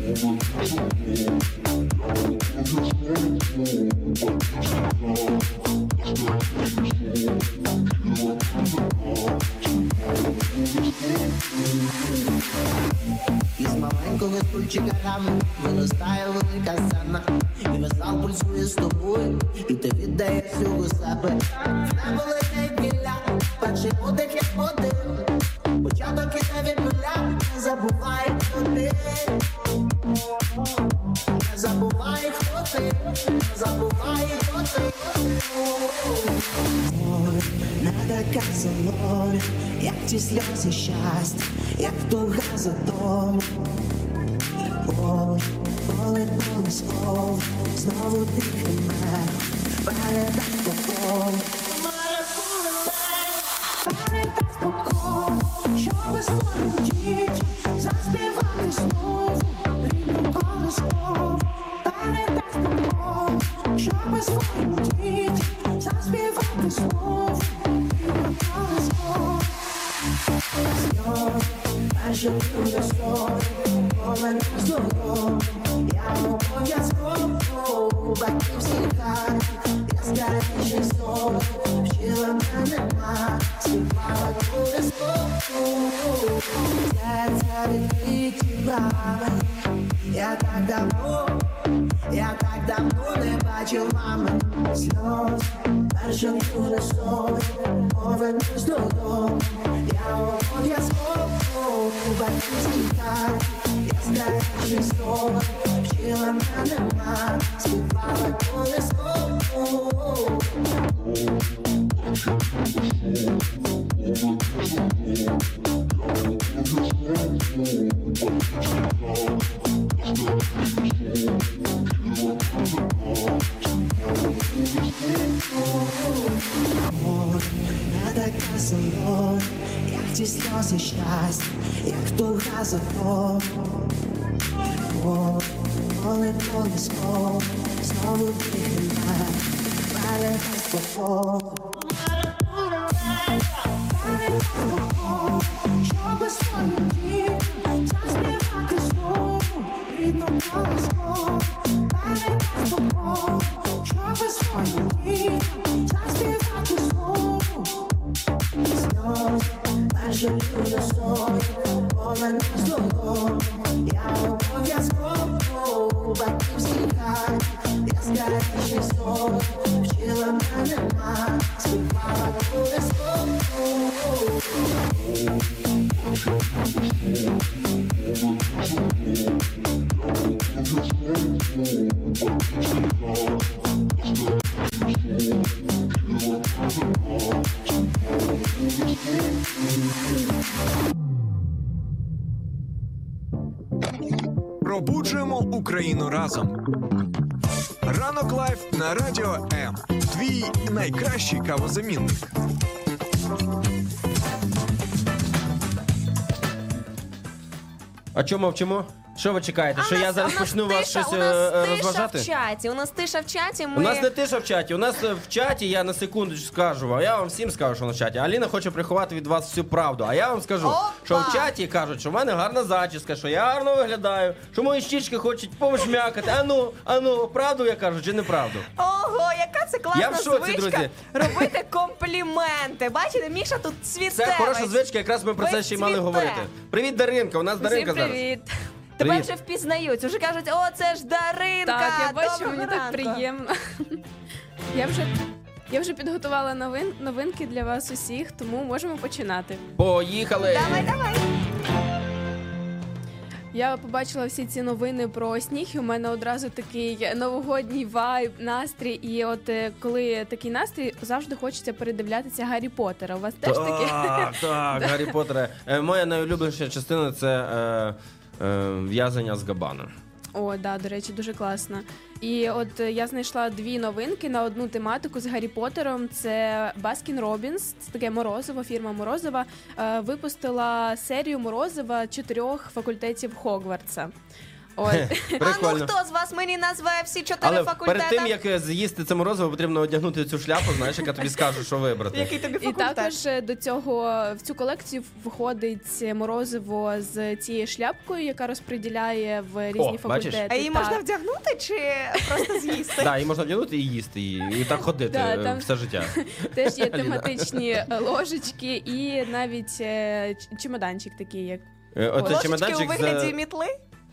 Із маленького стульчика рами виростає велика сцена І весь зал пульсує з тобою, і ти віддаєш всього себе В небо летить вілля, перший подих як подив Початок іде від нуля, забувай хто ти. Не забувай хто ти, не забувай хто ти. Море, як ті сльози щастя, як туга за домом. Ой, коли колесо, знову тихий мер, передай покой. Передай спокій, щоби свою діть заспівати спокій, щоби свою діть заспівати знову Я так давно, я так давно не бачив мами сльоз. Перше буде сон, повернусь додому. Я обов'язково у батьківській хаті. Я скажу щось вчила мене мати, співала колесо. Ті сльози щастя, як туга за домом. О, коли колесо, знову тихий мер, передай спокій. Щоби свою діть заспівати Пробуджуємо Україну разом. Ранок Live на радіо М. Твій найкращий кавозамінник. А чому мовчимо? Що ви чекаєте? Що А у я нас- зараз у нас почну вас тиша, щось у нас е, тиша розважати? в чаті. У нас тиша в чаті. Ми... У нас не тиша в чаті. У нас е, в чаті, я на секундочку скажу, а я вам всім скажу, що на чаті. Аліна хоче приховати від вас всю правду. А я вам скажу, Опа! що в чаті кажуть, що в мене гарна зачіска, що я гарно виглядаю, що мої щічки хочуть повишмякати. Ану, ану, правду я кажу чи неправду? Ого, яка це класна Я в шоці, звичка друзі. робити компліменти. Бачите, Міша тут цвіте. Це хороша весь. звичка, якраз ми про це ще й мали цвіте. говорити. Привіт, Даринка. У нас Даринка зараз. привіт. Тебе Привіт. вже впізнають. Уже кажуть, о, це ж Даринка. Так, я бачу, доброго мені так ранку». приємно. Я вже, я вже підготувала новин, новинки для вас усіх, тому можемо починати. Поїхали. Давай, давай. Я побачила всі ці новини про сніг, і у мене одразу такий новогодній вайб, настрій. І от е, коли такий настрій, завжди хочеться передивлятися Гаррі Поттера. У вас теж таке? Так, так, Гаррі Поттере. Е, Моя найулюбленіша частина це е, в'язень Азкабана. О, да, до речі, дуже класно. І от е, я знайшла дві новинки на одну тематику з Гаррі Поттером. Це Baskin Robbins, це таке морозиво, фірма морозива, е, випустила серію морозива чотирьох факультетів Хогвартса. От. <laughs> А ну Прикольно. хто з вас мені назве всі чотири Але факультети? перед тим, як е, з'їсти це морозиво, потрібно одягнути цю шляпу, знаєш, яка тобі скаже, що вибрати. Який тобі І факультет? також е, до цього в цю колекцію входить морозиво з цією шляпкою, яка розподіляє в різні бачиш? факультети. А її Так. можна вдягнути чи просто з'їсти? Так, її можна вдягнути і їсти її, і так ходити Да, е, там- все життя. <laughs> Теж є тематичні е, ложечки і навіть е, ч- чемоданчик такий, як Е, Оце Ложечки у чемоданчик вигляді мітли?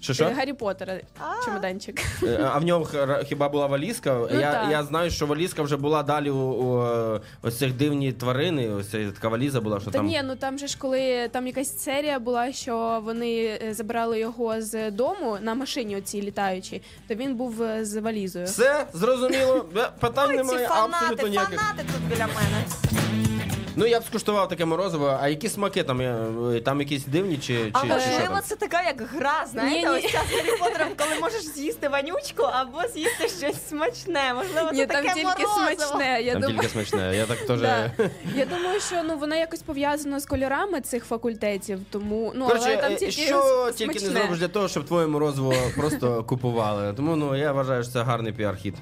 Що що? Гаррі Поттера чемоданчик. Е, <laughs> А в нього х- хіба була валізка? Ну, я, так. я знаю, що валізка вже була далі у, у е, ось цих дивні тварини. Ось ця така валіза була, що Та там. ні, ну там же ж коли там якась серія була, що вони е, забрали його з дому на машині оцій літаючій, то він був е, з валізою. Все, зрозуміло. <laughs> Е, Питань Ой, ці немає фанати, абсолютно ніяких. фанати тут біля мене. Ну я б скуштував таке морозиво. А які смаки там? є? Е, Там якісь дивні чи, чи, А чи що можливо, це така як гра, знаєте, Ні-ні. ось ця з Гаррі Поттером, коли можеш з'їсти вонючку або з'їсти щось смачне. Можливо, це там таке тільки морозиво. смачне. Я Там думаю, тільки смачне. Я так <laughs> теж. Да. я думаю, що ну воно якось пов'язано з кольорами цих факультетів, тому ну Коротше, але там е, тільки що смачне. тільки не зробиш для того, щоб твоє морозиво просто купували. Тому ну я вважаю, що це гарний піар-хід.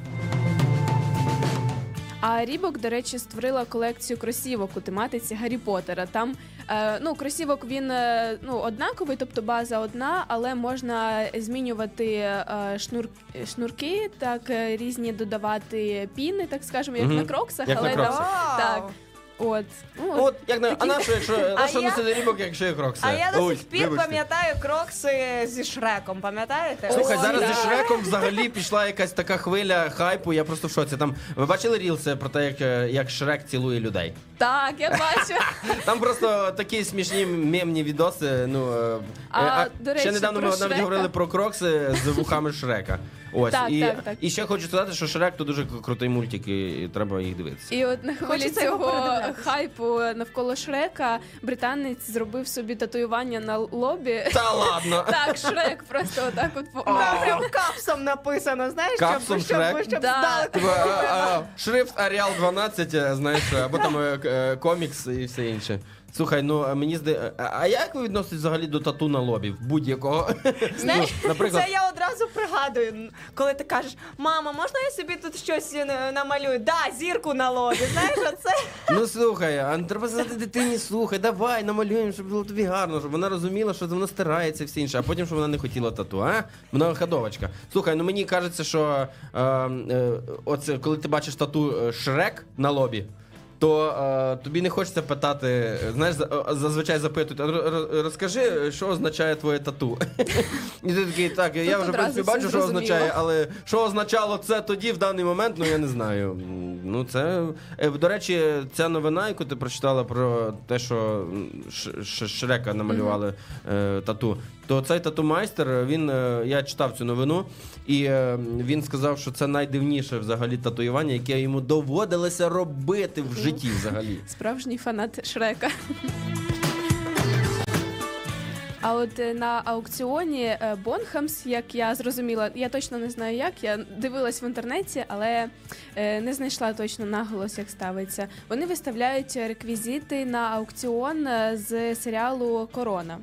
А Reebok, до речі, створила колекцію кросівок у тематиці Гаррі Поттера. Там е, ну кросівок він е, ну однаковий, тобто база одна, але можна змінювати е, шнур, шнурки, так е, різні додавати піни, так скажемо, як Мгм. на кроксах, Як на але кроксах. так. От ну, От як на а на якщо <laughs> на що я- носити рібок, якщо є крокси? А я до Ой, сих пір вибачте. пам'ятаю крокси зі Шреком, пам'ятаєте? Слухай, О, зараз да. зі Шреком <laughs> взагалі пішла якась така хвиля хайпу. Я просто в шоці. Там ви бачили рілси про те, як, е, як Шрек цілує людей? так, я бачу. <laughs> Там просто такі смішні мемні відоси. Ну е, А, е, до речі, ще недавно ми про навіть Шрека. говорили про крокси з вухами Шрека. Ось Так, і, так, так. і ще хочу сказати, що Шрек то дуже крутий мультик, і, і треба їх дивитися. І от на хвилі Хочеться його цього передивлятися. хайпу навколо Шрека британець зробив собі татуювання на лобі. Та ладно. <laughs> Так, Шрек просто отак от по Там <laughs> прям капсом написано, знаєш, Капсом щоб, Шрек? щоб, щоб Да. здалеку. Типа, а, а, шрифт Аріал 12, е, знаєш, або там е, к- е, комікс і все інше. Слухай, ну а мені здається. А як ви відноситесь взагалі до тату на лобі? Будь-якого? Знаєш, Ну, наприклад, це я одразу пригадую, коли ти кажеш, мама, можна я собі тут щось е, намалюю? Да, зірку на лобі. Знаєш, оце <laughs> Ну слухай, а треба сказати дитині, слухай, давай намалюємо, щоб було тобі гарно, щоб вона розуміла, що вона старається і все інше, а потім, щоб вона не хотіла тату, а? Вона ходовочка. Слухай, ну мені кажеться, що е, е, оце, коли ти бачиш тату е, Шрек на лобі. То е, тобі не хочеться питати, знаєш, е, зазвичай запитують, «А ро- ро- розкажи, що означає твоє тату. <laughs> І ти такий, так, я вже в принципі бачу, що зрозуміло. означає, але що означало це тоді, в даний момент, ну я не знаю. Ну це Е, до речі, ця новина, яку ти прочитала про те, що Шрека намалювали е, тату. То цей тату-майстер, він е, я читав цю новину, і е, він сказав, що це найдивніше взагалі татуювання, яке йому доводилося робити в житті. взагалі. <laughs> Справжній фанат Шрека. А от е, на аукціоні Бонхамс, як я зрозуміла, я точно не знаю як, я дивилась в інтернеті, але не знайшла точно наголос, як ставиться. Вони виставляють реквізити на аукціон з серіалу Корона.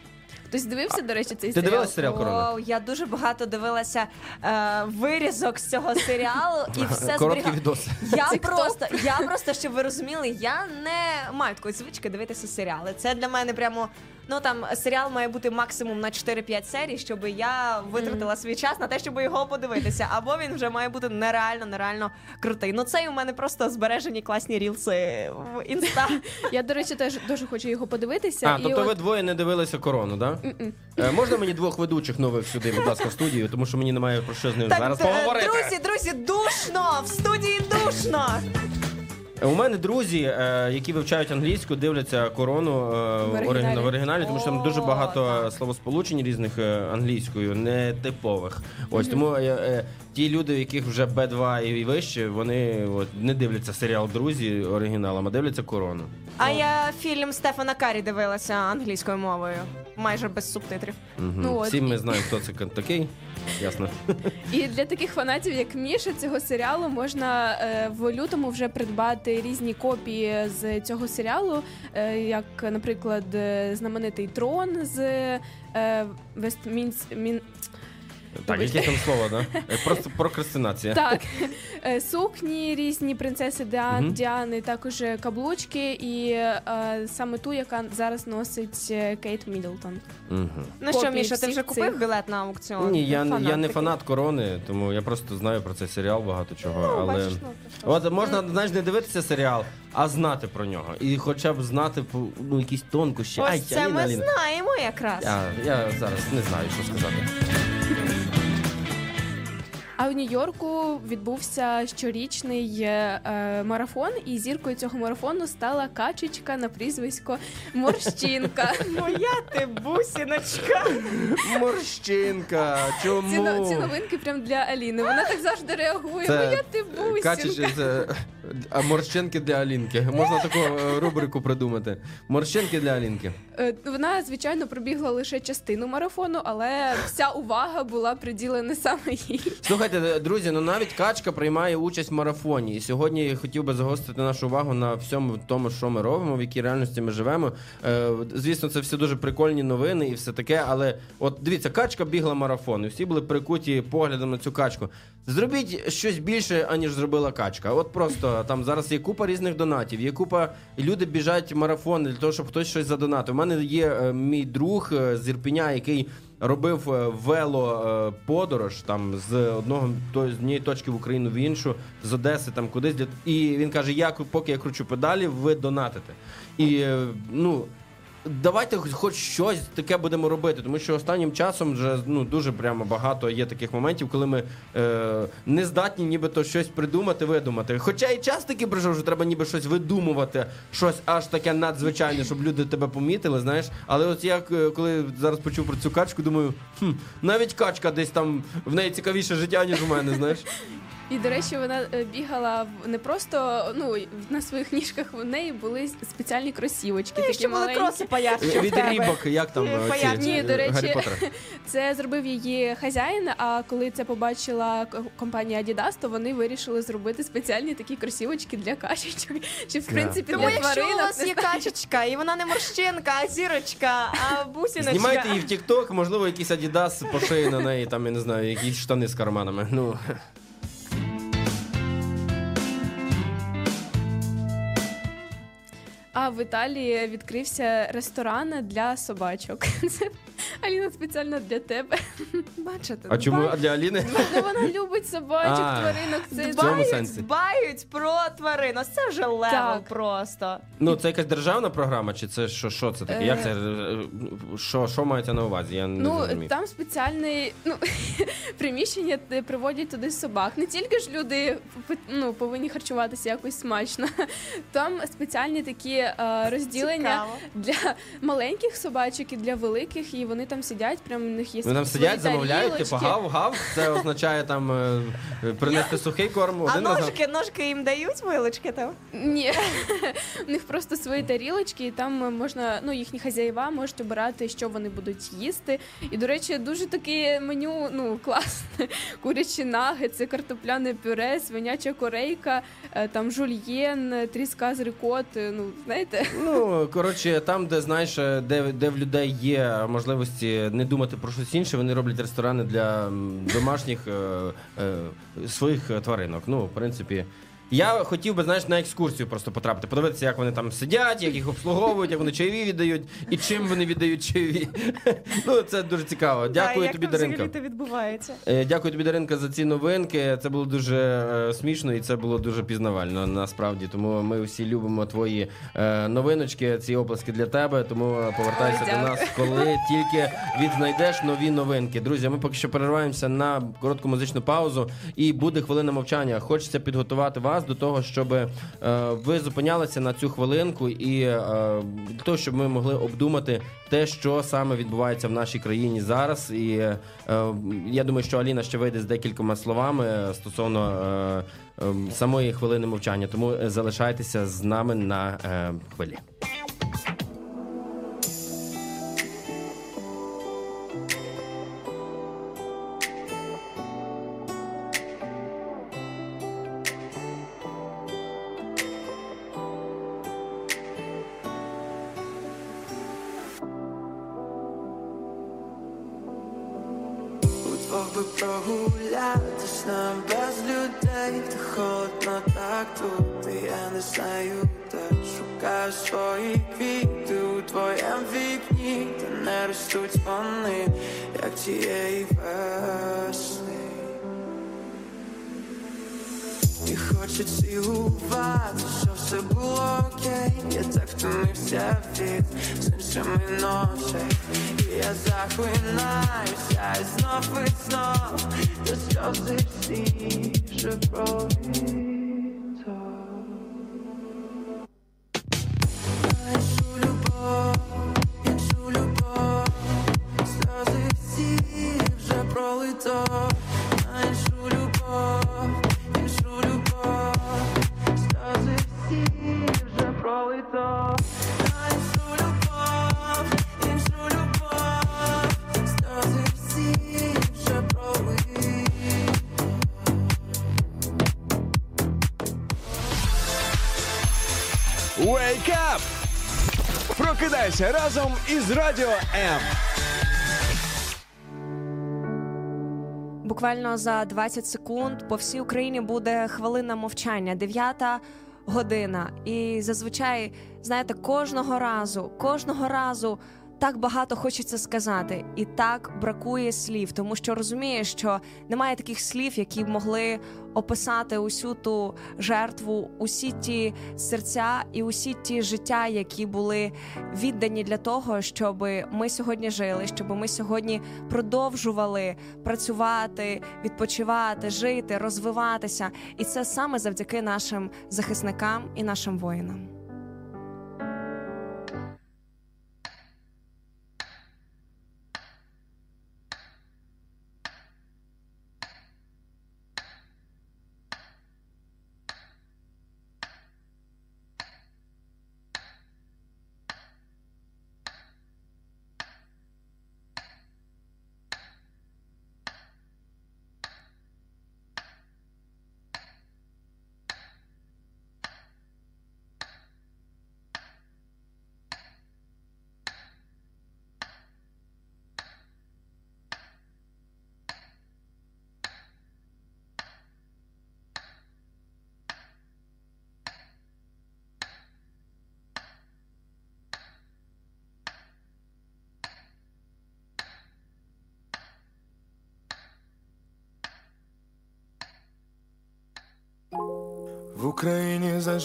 Хтось дивився, до речі, цей Ти серіал? дивилась серіал «Корона»? О, я дуже багато дивилася е, вирізок з цього серіалу і все Короткі зберігала. відоси. Я просто, я просто, щоб ви розуміли, я не маю такої звички дивитися серіали. Це для мене прямо. Ну там серіал має бути максимум на 4-5 серій, щоб я витратила свій час на те, щоб його подивитися. Або він вже має бути нереально, нереально крутий. Ну це у мене просто збережені класні рілси в інста. Я, до речі, теж дуже хочу його подивитися. А, і тобто от... ви двоє не дивилися корону, так? Е, можна мені двох ведучих нових сюди, будь ласка, в студію, тому що мені немає про що з ними зараз е, поговорити. друзі, друзі, душно! В студії душно! У мене друзі, е, які вивчають англійську, дивляться корону е, в оригіналі. оригіналі, в оригіналі тому що там дуже О, багато словосполучень різних е, англійською, нетипових. Ось тому е, е, ті люди, у яких вже Б2 і вище, вони от, не дивляться серіал Друзі оригіналом, а дивляться корону. А я фільм Стефана Карі дивилася англійською мовою, майже без субтитрів. Угу. Ну, от Всі ми знаємо, хто це такий. Ясно. І для таких фанатів, як Міша, цього серіалу можна е, в лютому вже придбати різні копії з цього серіалу, е, як, наприклад, е, знаменитий трон з Вестмінс... Мін... Так, Вибачте. яке там слово, да? <laughs> Е, Просто прокрастинація. Так, <laughs> Е, сукні різні принцеси Діан, Мгм. Діани, також е, каблучки, і е, саме ту, яка зараз носить е, Кейт Міддлтон. Угу. Ну що, Копії Міша, ти всіх вже купив цих. білет на аукціон? Ні, я, фанат я не такий. фанат корони, тому я просто знаю про цей серіал багато чого. Ну, але бачиш, ну, то от можна знаєш, не дивитися серіал, а знати про нього. І хоча б знати ну, якісь тонкощі. Ось Ай, це Аліна, ми Аліна. знаємо якраз. Я, я зараз не знаю, що сказати. А в Нью-Йорку відбувся щорічний е, е, марафон, і зіркою цього марафону стала качечка на прізвисько Морщинка. <laughs> Моя ти бусіночка. Морщинка, чому? Ці, но- ці новинки прям для Аліни. Вона так завжди реагує. Це Моя ти бусінка. це а морщинки для Алінки. Можна таку е, рубрику придумати. Морщинки для Алінки. Е, Вона, звичайно, пробігла лише частину марафону, але вся увага була приділена саме їй. Слухайте, друзі, ну навіть качка приймає участь в марафоні. І сьогодні я хотів би загострити нашу увагу на всьому тому, що ми робимо, в якій реальності ми живемо. Е, звісно, це все дуже прикольні новини і все таке. Але от дивіться, качка бігла марафон, і всі були прикуті поглядом на цю качку. Зробіть щось більше, аніж зробила качка. От просто там зараз є купа різних донатів, є купа люди біжать марафон для того, щоб хтось щось задонатив. У мене є е, мій друг е, з Ірпеня, який робив е, вело е, подорож там з одного то з однієї точки в Україну в іншу, з Одеси там кудись. І він каже: я поки я кручу педалі, ви донатите. І е, ну. Давайте хоч- щось таке будемо робити, тому що останнім часом вже ну дуже прямо багато є таких моментів, коли ми е, не здатні нібито щось придумати, видумати. Хоча і час такий прийшов, що треба ніби щось видумувати, щось аж таке надзвичайне, щоб люди тебе помітили, знаєш. Але от я е, коли зараз почув про цю качку, думаю, хм, навіть качка десь там в неї цікавіше життя, ніж у мене, знаєш. <laughs> І, до речі, вона е, бігала не просто ну, на своїх ніжках, в неї були спеціальні кросівочки. Ну, такі ще були кроси поярче Від рібок, як там Е, е, ці, Ні, е, до речі, Гаррі <laughs> Це зробив її хазяїн. А коли це побачила компанія Adidas, то вони вирішили зробити спеціальні такі кросівочки для качечок. Чи в принципі Тому для якщо у тваринок. вас не є качечка, і вона не морщинка, а зірочка, а бусіночка. Знімайте її в TikTok, можливо, якийсь Adidas пошиє на неї, там, я не знаю, якісь штани з карманами. Ну. А в Італії відкрився ресторан для собачок. <laughs> Це Аліна спеціально для тебе. Бачите, А чому для Аліни? Ну вона любить собачок, А. тваринок. Це В цьому Дбають, сенсі. дбають про тварин. Ось Це вже level Так. просто. Ну, це якась державна програма, чи це що, що це таке? Е. Як це? е, Що, що мається на увазі? Я не Ну зрозумів. там спеціальне ну, <laughs> приміщення, де приводять туди собак. Не тільки ж люди ну, повинні харчуватися якось смачно. Там спеціальні такі е, розділення Цікаво. для маленьких собачок і для великих, і вони там сидять, прям у них є Вони там сидять, замовляють, типу гав-гав. Це означає там е, е, принести сухий корм А один раз. ножки, ножки їм дають вилочки там? Ні, у них просто свої тарілочки, і там можна, ну їхні хазяїва можуть обирати, що вони будуть їсти. І, до речі, дуже таке меню, ну класне. Курячі нагетси, картопляне пюре, свиняча корейка, е, там жульєн, е, тріска з рикоти. Ну, знаєте, Ну, коротше, там, де знаєш, е, де, де в людей є можливості не думати про щось інше, вони роблять ресторани для домашніх е, е, своїх е, тваринок. Ну, в принципі. Я хотів би, знаєш, на екскурсію просто потрапити, подивитися, як вони там сидять, як їх обслуговують, як вони чайові віддають і чим вони віддають чайові. <laughs> Ну, це дуже цікаво. Дякую як тобі, Даринка. це відбувається? Е, Дякую тобі, Даринка, за ці новинки. Це було дуже е, смішно і це було дуже пізнавально насправді. Тому ми всі любимо твої е, новиночки, ці оплески для тебе. Тому повертайся до нас, коли <laughs> тільки відзнайдеш нові новинки. Друзі, ми поки що перериваємося на коротку музичну паузу, і буде хвилина мовчання. Хочеться підготувати вас до того, щоб е, ви зупинялися на цю хвилинку, і е, для того, щоб ми могли обдумати те, що саме відбувається в нашій країні зараз. І е, я думаю, що Аліна ще вийде з декількома словами стосовно е, е, самої хвилини мовчання. Тому залишайтеся з нами на хвилі. Знаю, де шукаю свої квіти у твоєм вікні, та не ростуть вони, як тієї весни. І хочу цілувати, що все було окей. Я так втомився від з іншими ночей. І я захлинаюся і знов і знов До сльози всі вже проліто пролито. На іншу любов, іншу любов. Сльози всі вже пролито. На іншу любов, іншу любов. Сльози всі вже пролито. Wake up! Прокидайся разом із Радіо М. Буквально за 20 секунд по всій Україні буде хвилина мовчання, 9 година. І зазвичай, знаєте, кожного разу, кожного разу. Так багато хочеться сказати, і так бракує слів, тому що розумієш, що немає таких слів, які б могли описати усю ту жертву, усі ті серця і усі ті життя, які були віддані для того, щоб ми сьогодні жили, щоб ми сьогодні продовжували працювати, відпочивати, жити, розвиватися. І це саме завдяки нашим захисникам і нашим воїнам.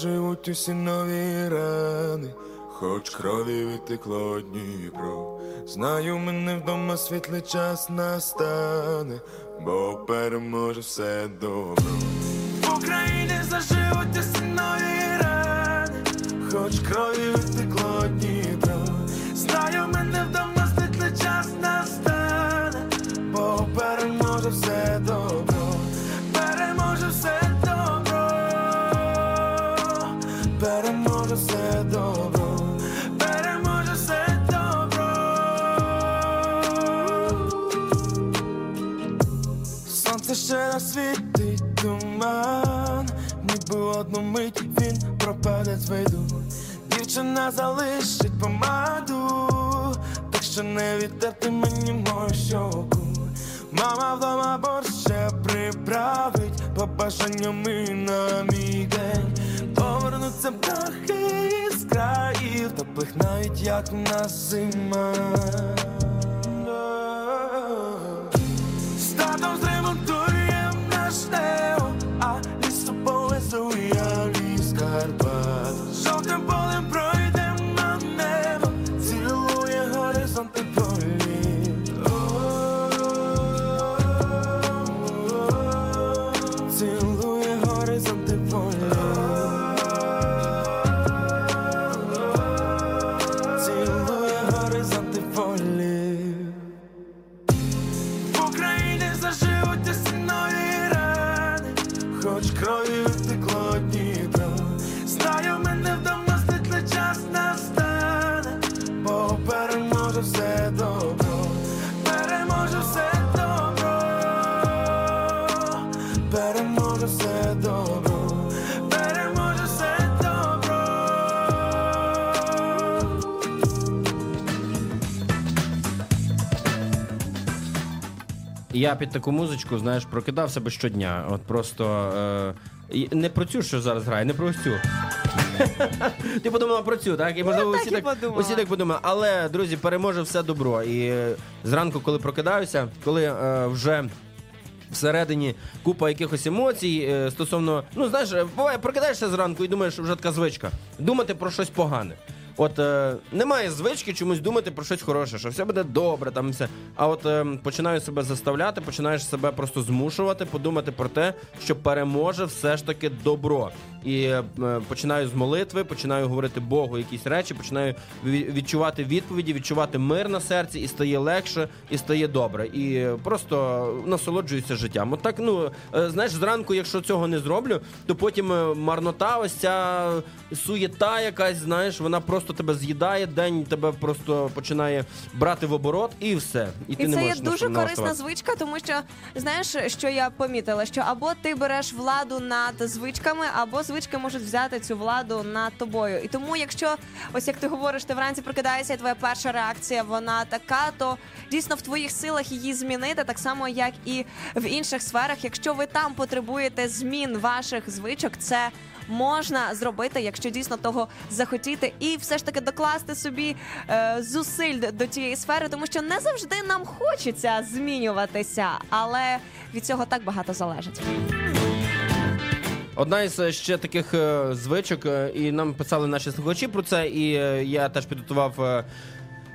Заживуть усі нові рани, хоч крові витекло Дніпро. Знаю, мене вдома світлий час настане, бо переможе все добро. Україні заживуть усі нові рани, Хоч крові витекло Дніпро. знаю, мене світить туман, ніби одну мить він пропаде з виду. Дівчина залишить помаду, так що не відтерти мені мою щоку. Мама вдома борща приправить побажанням і на мій день. Повернуться птахи із країв, топих навіть як в нас зима. Я під таку музичку, знаєш, прокидав себе щодня. От просто е, не про цю, що зараз грає, не про ось цю. <laughs> Ти подумала про цю, так? І можливо так усі і так, подумала. усі так подумали. Але, друзі, переможе все добро. І е, зранку, коли прокидаюся, коли е, вже. Всередині купа якихось емоцій е, стосовно, ну знаєш, буває, прокидаєшся зранку і думаєш, вже така звичка. Думати про щось погане. От е, немає звички чомусь думати про щось хороше, що все буде добре, там все. А от е, починаю себе заставляти, починаєш себе просто змушувати, подумати про те, що переможе все ж таки добро. І е, починаю з молитви, починаю говорити Богу якісь речі, починаю відчувати відповіді, відчувати мир на серці, і стає легше, і стає добре. І просто насолоджуюся життям. От так, ну е, знаєш, зранку, якщо цього не зроблю, то потім е, марнота, ось ця суєта якась, знаєш, вона просто тебе з'їдає, день тебе просто починає брати в оборот, і все. І ти І не це є дуже корисна звичка, тому що знаєш, що я помітила, що або ти береш владу над звичками, або звички можуть взяти цю владу над тобою. І тому, якщо ось як ти говориш, ти вранці прокидаєшся, і твоя перша реакція вона така, то дійсно в твоїх силах її змінити, так само як і в інших сферах. Якщо ви там потребуєте змін ваших звичок, це можна зробити, якщо дійсно того захотіти, і все ж таки докласти собі е, зусиль до- цієї сфери, тому що не завжди нам хочеться змінюватися, але від цього так багато залежить. Одна із е, ще таких е, звичок, е, і нам писали наші слухачі про це, і я теж підготував.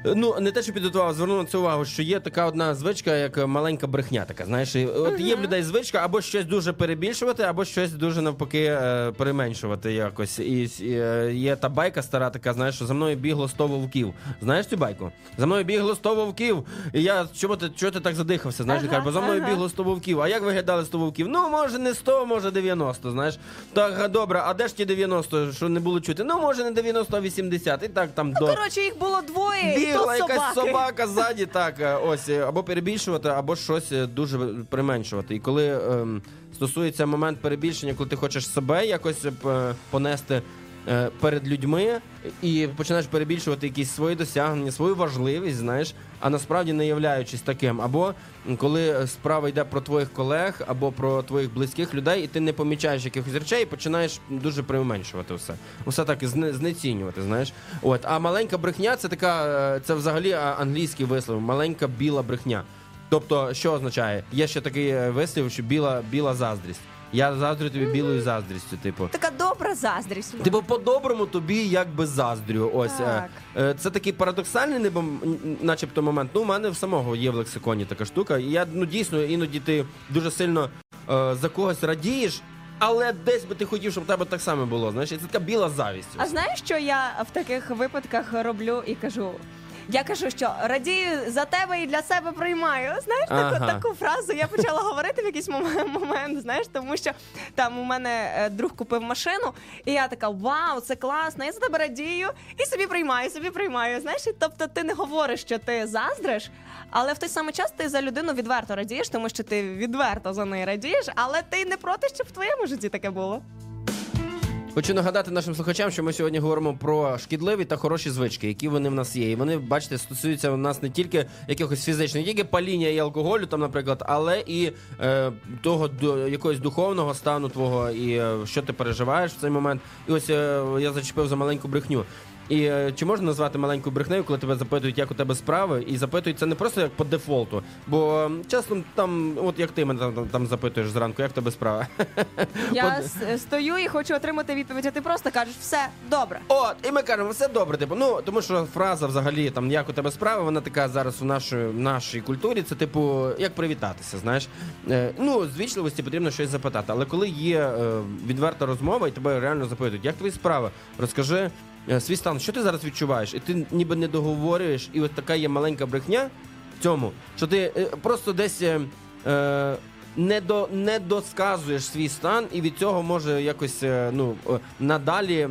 Ну, не те, що підготував, звернув на це увагу, що є така одна звичка, як е, маленька брехня. Така, знаєш, і от є в людей звичка або щось дуже перебільшувати, або щось дуже навпаки е, переменшувати якось. І, е, є та байка стара, така, знаєш, що за мною бігло 100 вовків. Знаєш цю байку? За мною бігло 100 вовків. І я чому ти чого ти так задихався? Знаєш, Ага, кажу, бо за мною ага. бігло 100 вовків. А як виглядали 100 вовків? Ну, може, не 100, може 90, знаєш. Так, добре, а де ж ті 90, що не було чути? Ну, може, не 90, а 80. І так там до. Коротше, їх було двоє, і Бігла якась собака ззаді, так, е, ось, е, або перебільшувати, або щось е, дуже применшувати. І коли ем, стосується момент перебільшення, коли ти хочеш себе якось е, понести перед людьми і починаєш перебільшувати якісь свої досягнення, свою важливість, знаєш, а насправді не являючись таким. Або коли справа йде про твоїх колег, або про твоїх близьких людей, і ти не помічаєш якихось речей, і починаєш дуже применшувати все. Усе так зне- знецінювати, знаєш. От, а маленька брехня це така, е, це взагалі англійський вислів, маленька біла брехня. Тобто, що означає? Є ще такий е, вислів, що біла, біла заздрість. Я заздрю тобі білою заздрістю, типу. Така добра заздрість. Типу, по-доброму тобі якби заздрю. Ось е, Так. е, це такий парадоксальний, ніби, м, начебто, момент. Ну, у мене в самого є в лексиконі така штука. І я ну дійсно іноді ти дуже сильно е, за когось радієш, але десь би ти хотів, щоб в тебе так само було. Знаєш, І це така біла завість. А знаєш, що я в таких випадках роблю і кажу? Я кажу, що радію за тебе і для себе приймаю. Знаєш, таку, Ага. таку фразу я почала говорити в якийсь момент, <laughs> момент, знаєш, тому що там у мене е, друг купив машину, і я така: Вау, це класно! Я за тебе радію і собі приймаю, собі приймаю. Знаєш, і тобто ти не говориш, що ти заздриш, але в той самий час ти за людину відверто радієш, тому що ти відверто за неї радієш, але ти не проти, щоб в твоєму житті таке було. Хочу нагадати нашим слухачам, що ми сьогодні говоримо про шкідливі та хороші звички, які вони в нас є. І вони, бачите, стосуються в нас не тільки якихось фізичних, тільки паління і алкоголю, там, наприклад, але і е, того до якогось духовного стану твого, і е, що ти переживаєш в цей момент. І ось е, я зачепив за маленьку брехню. І е, чи можна назвати маленькою брехнею, коли тебе запитують, як у тебе справи, і запитують це не просто як по дефолту, бо часом там, от як ти мене там, там запитуєш зранку, як в тебе справа. <laughs> Я От- с- стою і хочу отримати відповідь, а ти просто кажеш, все добре. От, і ми кажемо, все добре, типу. Ну тому що фраза взагалі там як у тебе справи, вона така зараз у нашій, нашій культурі. Це типу, як привітатися, знаєш. Е, ну, з вічливості потрібно щось запитати. Але коли є е, відверта розмова, і тебе реально запитують, як твої справи, розкажи е, свій стан, що ти зараз відчуваєш, і ти ніби не договорюєш, і ось така є маленька брехня в цьому, що ти е, просто десь. е, Е, не до не досказуєш свій стан, і від цього може якось ну надалі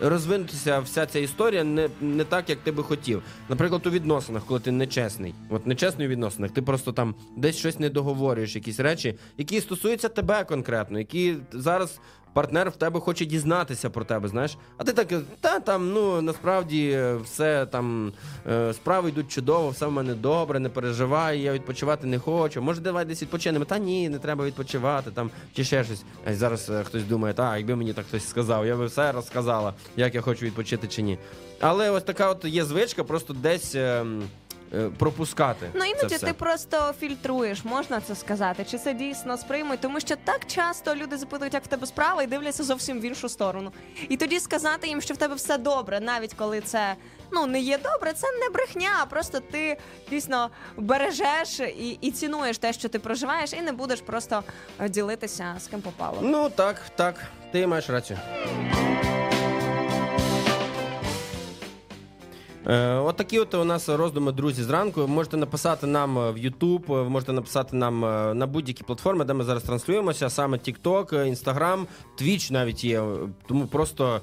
розвинутися вся ця історія не, не так, як ти би хотів. Наприклад, у відносинах, коли ти нечесний, от нечесний у відносинах, ти просто там десь щось не договорюєш, якісь речі, які стосуються тебе конкретно, які зараз. Партнер в тебе хоче дізнатися про тебе, знаєш. А ти так, та там, ну насправді е, все там е, справи йдуть чудово, все в мене добре, не переживай, я відпочивати не хочу. Може, давай десь відпочинемо. Та ні, не треба відпочивати там чи ще щось. А зараз е, хтось думає, та якби мені так хтось сказав, я би все розказала, як я хочу відпочити чи ні. Але ось така от є звичка, просто десь. Е, Пропускати. Ну це все. ти просто фільтруєш, можна це сказати, чи це дійсно сприймуть, тому що так часто люди запитують, як в тебе справа, і дивляться зовсім в іншу сторону. І тоді сказати їм, що в тебе все добре, навіть коли це ну не є добре, це не брехня, а просто ти дійсно бережеш і, і цінуєш те, що ти проживаєш, і не будеш просто е, ділитися з ким попало. Ну так, так, ти маєш рацію. Е, от от у нас роздуми, друзі, зранку. Можете написати нам е, в YouTube, ви можете написати нам е, на будь-які платформи, де ми зараз транслюємося, саме TikTok, Instagram, Twitch навіть є. Тому просто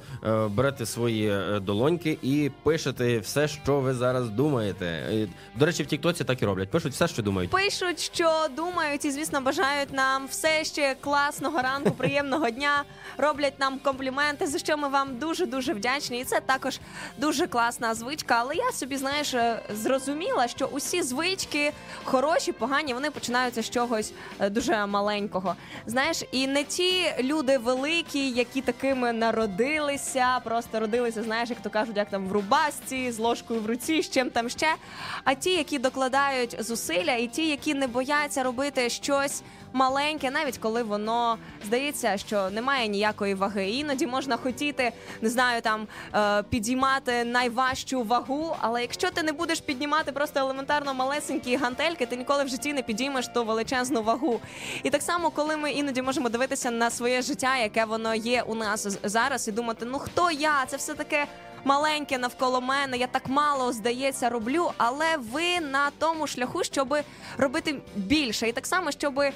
берете свої долоньки і пишете все, що ви зараз думаєте. До речі, в Тіктоці так і роблять. Пишуть все, що думають. Пишуть, що думають і, звісно, бажають нам все ще класного ранку, приємного дня. Роблять нам компліменти, за що ми вам дуже дуже вдячні. І це також дуже класна звичка. Але я собі знаєш е, зрозуміла, що усі звички хороші, погані, вони починаються з чогось е, дуже маленького. Знаєш, і не ті люди великі, які такими народилися, просто родилися, знаєш, як то кажуть, як там в рубасці, з ложкою в руці, з чим там ще. А ті, які докладають зусилля, і ті, які не бояться робити щось маленьке, навіть коли воно здається, що немає ніякої ваги. Іноді можна хотіти, не знаю, там е, підіймати найважчу вагу, але якщо ти не будеш піднімати просто елементарно малесенькі гантельки, ти ніколи в житті не підіймеш ту величезну вагу. І так само, коли ми іноді можемо дивитися на своє життя, яке воно є у нас зараз, і думати, ну хто я? Це все таке маленьке навколо мене. Я так мало здається роблю, але ви на тому шляху, щоб робити більше, і так само, щоб, е,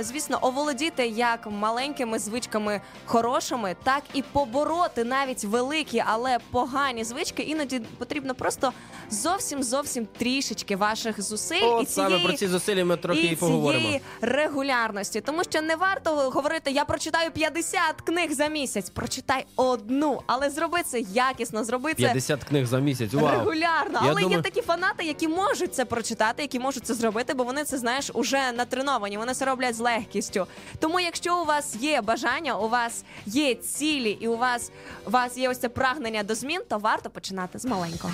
звісно, оволодіти як маленькими звичками хорошими, так і побороти навіть великі, але погані звички. Іноді потрібно просто зовсім зовсім трішечки ваших зусиль і От саме про ці зусилля ми трохи і, і поговоримо. цієї регулярності, тому що не варто говорити, я прочитаю 50 книг за місяць. Прочитай одну, але зроби це якісно, зроби це 50 книг за місяць. Вау. регулярно. Я але думаю- є такі фанати, які можуть це прочитати, які можуть це зробити, бо вони це знаєш уже натреновані. Вони це роблять з легкістю. Тому, якщо у вас є бажання, у вас є цілі, і у вас, у вас є ось це прагнення до змін, то варто починати з маленького.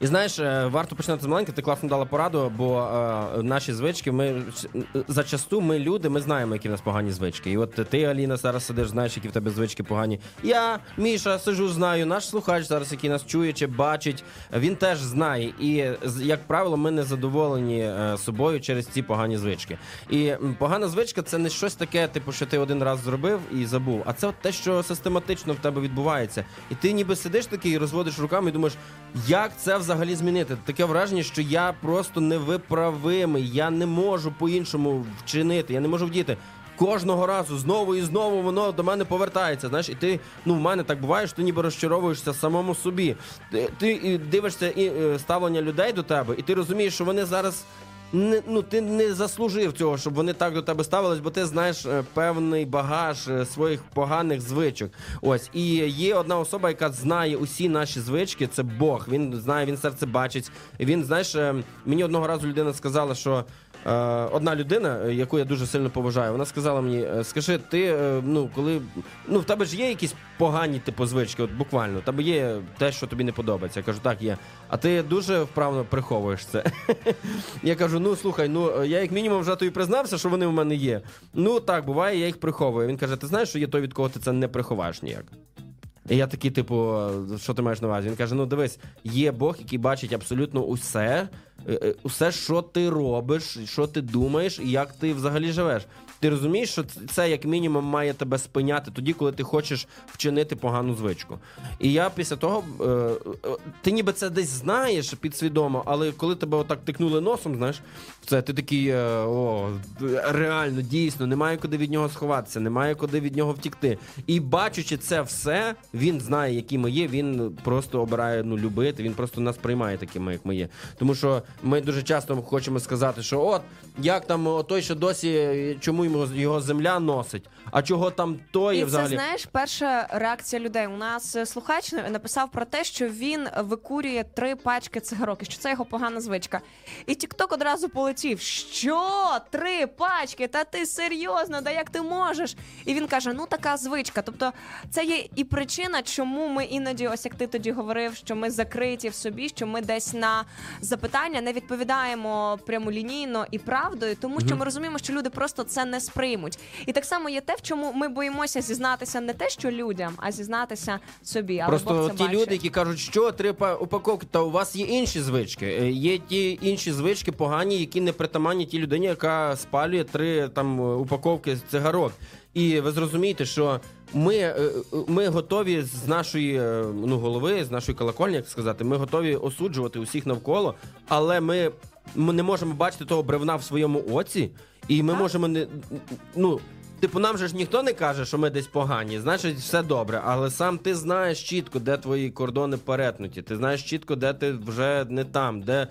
І знаєш, е, варто починати з маленького, ти класно дала пораду, бо е, наші звички, ми зачасту ми люди, ми знаємо, які в нас погані звички. І от ти, Аліна, зараз сидиш, знаєш, які в тебе звички погані. Я, Міша, сижу, знаю, наш слухач зараз, який нас чує чи бачить, він теж знає. І як правило, ми не задоволені е, собою через ці погані звички. І погана звичка це не щось таке, типу, що ти один раз зробив і забув. А це от те, що систематично в тебе відбувається. І ти ніби сидиш такий, розводиш руками і думаєш, як це взагалі змінити? Таке враження, що я просто невиправимий, я не можу по-іншому вчинити, я не можу вдіти. Кожного разу знову і знову воно до мене повертається. Знаєш, і ти ну в мене так буває, що ти ніби розчаровуєшся самому собі. Ти, ти дивишся і е, ставлення людей до тебе, і ти розумієш, що вони зараз не, ну ти не заслужив цього, щоб вони так до тебе ставились, бо ти знаєш е, певний багаж е, своїх поганих звичок. Ось і є одна особа, яка знає усі наші звички. Це Бог. Він знає, він серце бачить. Він знаєш, е, мені одного разу людина сказала, що. Е, одна людина, е, яку я дуже сильно поважаю, вона сказала мені: е, скажи, ти ну коли ну в тебе ж є якісь погані типу звички, от буквально, тебе є те, що тобі не подобається. Я кажу, так є. А ти дуже вправно приховуєш це. <laughs> Я кажу: ну слухай, ну я як мінімум вже тобі признався, що вони в мене є. Ну так буває, я їх приховую. Він каже: ти знаєш, що є той, від кого ти це не приховаєш ніяк. І я такий, типу, що ти маєш на увазі? Він каже: ну дивись, є Бог, який бачить абсолютно усе, е, е, усе, що ти робиш, що ти думаєш, і як ти взагалі живеш. Ти розумієш, що це як мінімум має тебе спиняти тоді, коли ти хочеш вчинити погану звичку. І я після того, е, е, ти ніби це десь знаєш підсвідомо, але коли тебе отак тикнули носом, знаєш, це ти такий, е, о, реально, дійсно, немає куди від нього сховатися, немає куди від нього втікти. І бачучи це все, він знає, які ми є, він просто обирає ну, любити, він просто нас приймає такими, як ми є. Тому що ми дуже часто хочемо сказати, що от як там той, що досі чому йому його земля носить, а чого там той І взагалі. це знаєш, перша реакція людей. У нас е, слухач написав про те, що він викурює три пачки цигарок, і що це його погана звичка. І Тікток одразу полетів. Що? Три пачки? Та ти серйозно? Да як ти можеш? І він каже: ну така звичка. Тобто, це є і причина, чому ми іноді, ось як ти тоді говорив, що ми закриті в собі, що ми десь на запитання не відповідаємо прямолінійно і правдою, тому що ми розуміємо, що люди просто це не сприймуть. І так само є те, в чому ми боїмося зізнатися не те, що людям, а зізнатися собі. Але Просто Бог це ті бачить. люди, які кажуть, що три упаковки, та у вас є інші звички. Е, Є ті інші звички погані, які не притаманні тій людині, яка спалює три там упаковки цигарок. І ви зрозумієте, що ми, е, е, ми готові з нашої ну, голови, з нашої колокольні, як сказати, ми готові осуджувати усіх навколо, але ми, ми не можемо бачити того бревна в своєму оці, і ми можемо не ну. Типу, нам же ж ніхто не каже, що ми десь погані, значить, все добре. Але сам ти знаєш чітко, де твої кордони перетнуті. Ти знаєш чітко, де ти вже не там, де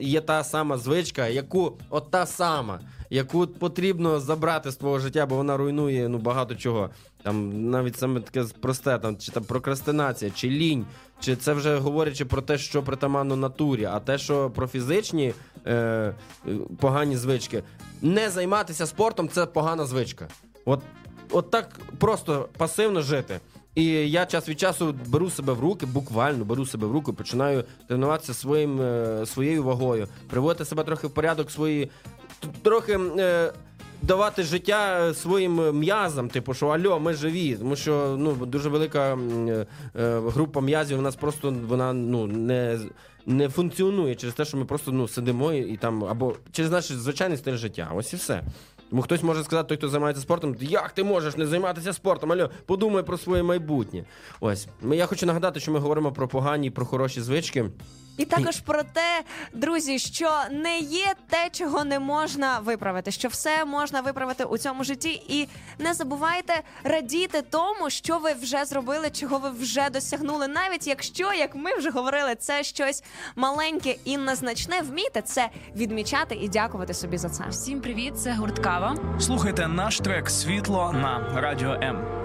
є та сама звичка, яку от та сама, яку потрібно забрати з твого життя, бо вона руйнує ну багато чого. Там навіть саме таке просте, там чи там прокрастинація, чи лінь, чи це вже говорячи про те, що притаманно натурі, а те, що про фізичні е, е, погані звички, не займатися спортом це погана звичка. От, от так просто пасивно жити. І я час від часу беру себе в руки, буквально беру себе в руки, починаю тренуватися своїм, е, своєю вагою, приводити себе трохи в порядок свої, трохи. Е, Давати життя е, своїм м'язам, типу, що альо, ми живі, тому що ну дуже велика е, е, група м'язів у нас просто вона ну не, не функціонує через те, що ми просто ну сидимо і, і там або через наш звичайний стиль життя. Ось і все. Тому хтось може сказати, той, хто займається спортом, як ти можеш не займатися спортом? Альо, подумай про своє майбутнє. Ось я хочу нагадати, що ми говоримо про погані, про хороші звички. І також про те, друзі, що не є те, чого не можна виправити, що все можна виправити у цьому житті. І не забувайте радіти тому, що ви вже зробили, чого ви вже досягнули. Навіть якщо, як ми вже говорили, це щось маленьке і незначне, вмійте це відмічати і дякувати собі за це. Всім привіт, це гурткава. Слухайте наш трек Світло на Радіо М.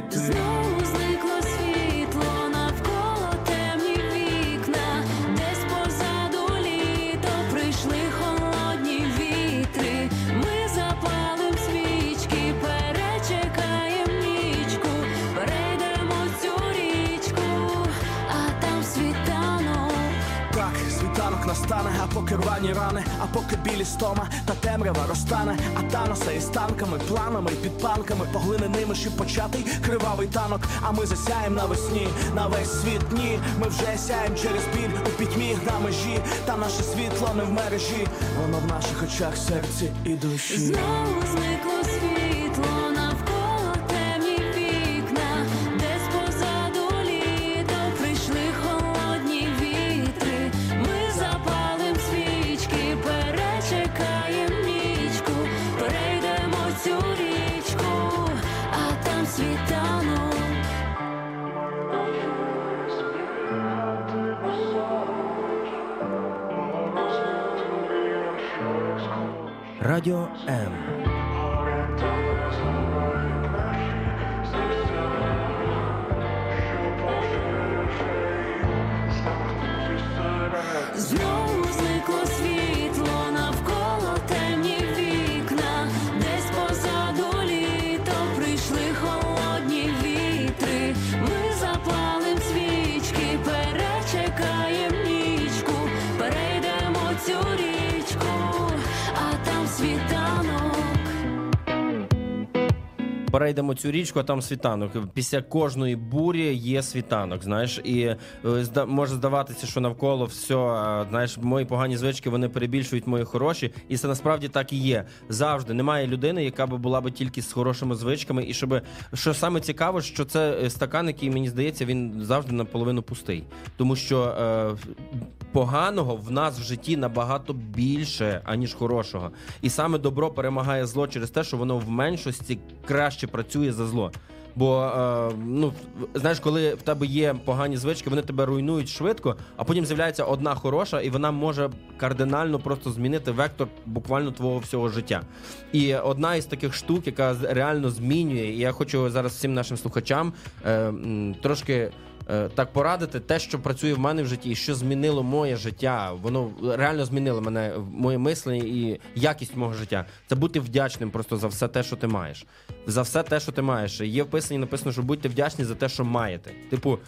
ти. Знову зникло рвані рани, а поки білі стома та темрява розтане, а таноса із танками, планами і підпанками, поглиненими ще початий кривавий танок. А ми засяєм навесні, на весь світ ні. Ми вже сяєм через біль у пітьмі на межі, та наше світло не в мережі, воно в наших очах, серці і душі. Знову цю річку, а там світанок. Після кожної бурі є світанок. Знаєш, і е, може здаватися, що навколо все, знаєш, мої погані звички вони перебільшують мої хороші, і це насправді так і є. Завжди немає людини, яка би була би тільки з хорошими звичками. І щоб що саме цікаво, що це е, стакан, який мені здається, він завжди наполовину пустий, тому що е, поганого в нас в житті набагато більше, аніж хорошого. І саме добро перемагає зло через те, що воно в меншості краще працює за зло. Бо е, ну знаєш, коли в тебе є погані звички, вони тебе руйнують швидко, а потім з'являється одна хороша, і вона може кардинально просто змінити вектор буквально твого всього життя. І одна із таких штук, яка реально змінює, і я хочу зараз всім нашим слухачам е, трошки. Е, Так порадити те, що працює в мене в житті, і що змінило моє життя. Воно реально змінило мене, моє мислення і якість мого життя. Це бути вдячним просто за все те, що ти маєш. За все те, що ти маєш. Є в писанні написано, що будьте вдячні за те, що маєте. Типу,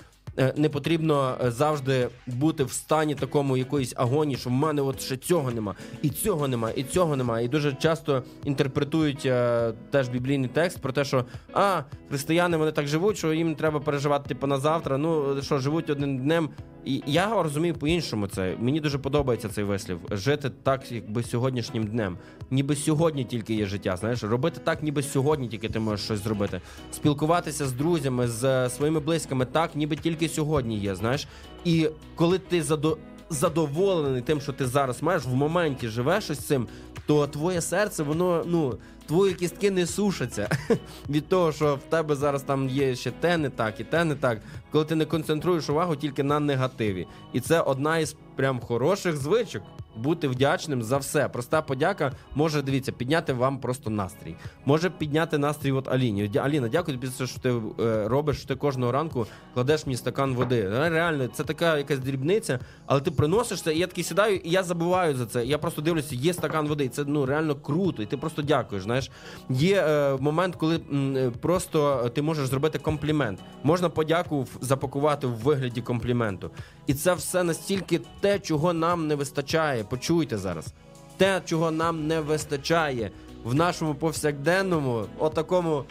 не потрібно е, завжди бути в стані такому якоїсь агонії, що в мене от ще цього нема, і цього нема, і цього нема. І дуже часто інтерпретують е, теж біблійний текст про те, що а християни вони так живуть, що їм треба переживати типу на завтра. Ну що живуть одним днем. І я розумію по-іншому це. Мені дуже подобається цей вислів. Жити так, якби сьогоднішнім днем. Ніби сьогодні тільки є життя. Знаєш, робити так, ніби сьогодні тільки ти можеш щось зробити. Спілкуватися з друзями, з е, своїми близькими, так, ніби тільки сьогодні є. Знаєш, і коли ти задо... задоволений тим, що ти зараз маєш, в моменті живеш із цим, то твоє серце, воно ну. Твої кістки не сушаться <laughs> від того, що в тебе зараз там є ще те не так і те не так, коли ти не концентруєш увагу тільки на негативі. І це одна із прям хороших звичок. Бути вдячним за все. Проста подяка може дивіться, підняти вам просто настрій. Може підняти настрій от Аліні. Аліна, дякую тобі, що ти е, робиш. що Ти кожного ранку кладеш мені стакан води. Реально, це така якась дрібниця, але ти приносиш це, і я такий сідаю, і я забуваю за це. Я просто дивлюся, є стакан води. Це ну реально круто. І ти просто дякуєш. Знаєш, є е, момент, коли м, е, просто ти можеш зробити комплімент. Можна подяку запакувати в вигляді компліменту. І це все настільки те, чого нам не вистачає. Почуйте зараз. Те, чого нам не вистачає в нашому повсякденному, отакому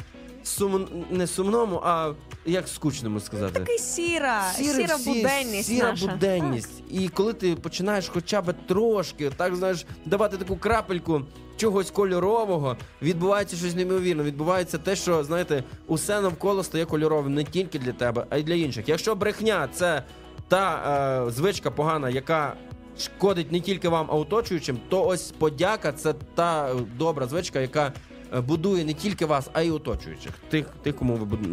сум... не сумному, а як скучному сказати. Такий сіра, Сіра сіра всі- буденність сіра наша. буденність. І коли ти починаєш хоча б трошки, так знаєш, давати таку крапельку чогось кольорового, відбувається щось неймовірне. Відбувається те, що знаєте, усе навколо стає кольоровим не тільки для тебе, а й для інших. Якщо брехня це та е, звичка погана, яка шкодить не тільки вам, а оточуючим, то ось подяка це та добра звичка, яка. Е, Будує не тільки вас, а й оточуючих. Тих, тих, кому ви буд-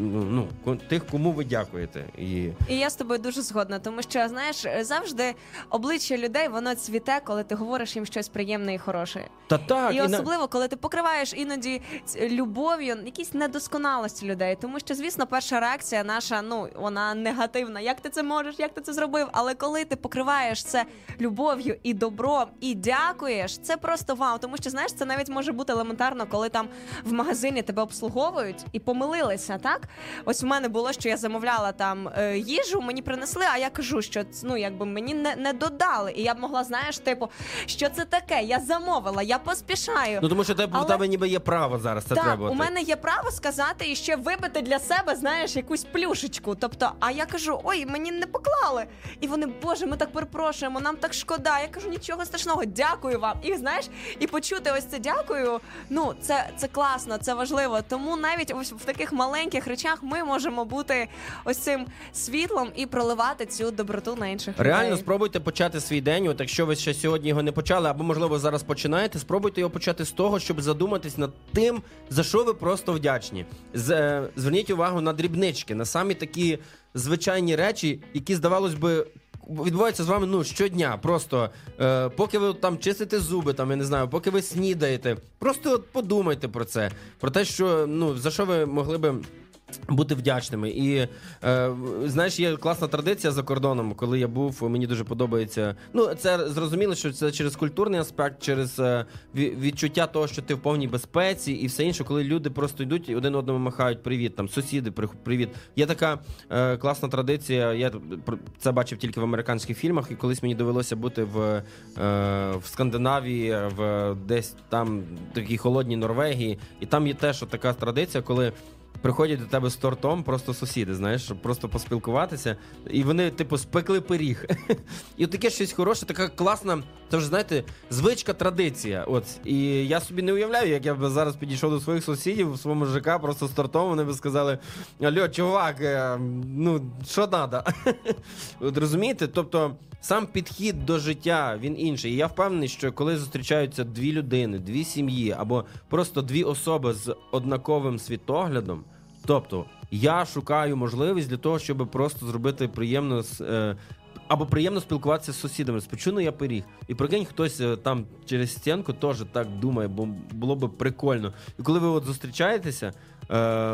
ну, тих, кому ви дякуєте. І І я з тобою дуже згодна, тому що знаєш, завжди обличчя людей воно цвіте, коли ти говориш їм щось приємне і хороше. Та так, і, і на- особливо, коли ти покриваєш іноді любов'ю якісь недосконалості людей. Тому що, звісно, перша реакція наша, ну вона негативна. Як ти це можеш, як ти це зробив? Але коли ти покриваєш це любов'ю і добром, і дякуєш, це просто вау. Тому що знаєш, це навіть може бути елементарно, коли там в магазині тебе обслуговують і помилилися. Так, ось в мене було, що я замовляла там е, їжу, мені принесли, а я кажу, що ну якби мені не, не додали. І я б могла, знаєш, типу, що це таке? Я замовила, я поспішаю. Ну тому що тебе, Але- в тебе ніби є право зараз це так, треба. у мене є право сказати і ще вибити для себе, знаєш, якусь плюшечку. Тобто, а я кажу, ой, мені не поклали. І вони, боже, ми так перепрошуємо, нам так шкода. Я кажу, нічого страшного, дякую вам. І знаєш, і почути ось це дякую. Ну, це, це класно, це важливо. Тому навіть ось в таких маленьких речах ми можемо бути ось цим світлом і проливати цю доброту на інших Реально людей. спробуйте почати свій день. От якщо ви ще сьогодні його не почали, або можливо зараз починаєте, спробуйте його почати з того, щоб задуматись над тим, за що ви просто вдячні. З, е, зверніть увагу на дрібнички, на самі такі звичайні речі, які здавалось би. Відбуваються з вами ну щодня. Просто е, поки ви там чистите зуби, там я не знаю, поки ви снідаєте. Просто от подумайте про це, про те, що ну за що ви могли би бути вдячними. І е, знаєш, є класна традиція за кордоном, коли я був, мені дуже подобається. Ну, це зрозуміло, що це через культурний аспект, через е, відчуття того, що ти в повній безпеці, і все інше, коли люди просто йдуть і один одному махають привіт, там сусіди, при- привіт. Є така е, класна традиція. Я це бачив тільки в американських фільмах, і колись мені довелося бути в, е, в Скандинавії, в десь там такій холодній Норвегії, і там є теж така традиція, коли. Приходять до тебе з тортом, просто сусіди, знаєш, щоб просто поспілкуватися. І вони, типу, спекли пиріг. <laughs> І от таке щось хороше, така класна, це вже знаєте, звичка, традиція. От. І я собі не уявляю, як я б зараз підійшов до своїх сусідів в своєму ЖК просто з тортом, вони б сказали: Алло, чувак, е, ну що треба? <laughs> От розумієте? Тобто сам підхід до життя він інший. І я впевнений, що коли зустрічаються дві людини, дві сім'ї або просто дві особи з однаковим світоглядом, тобто я шукаю можливість для того, щоб просто зробити приємно з. е, Або приємно спілкуватися з сусідами. Спочину я пиріг. І прикинь, хтось е, там через стінку теж так думає, бо було би прикольно. І коли ви от зустрічаєтеся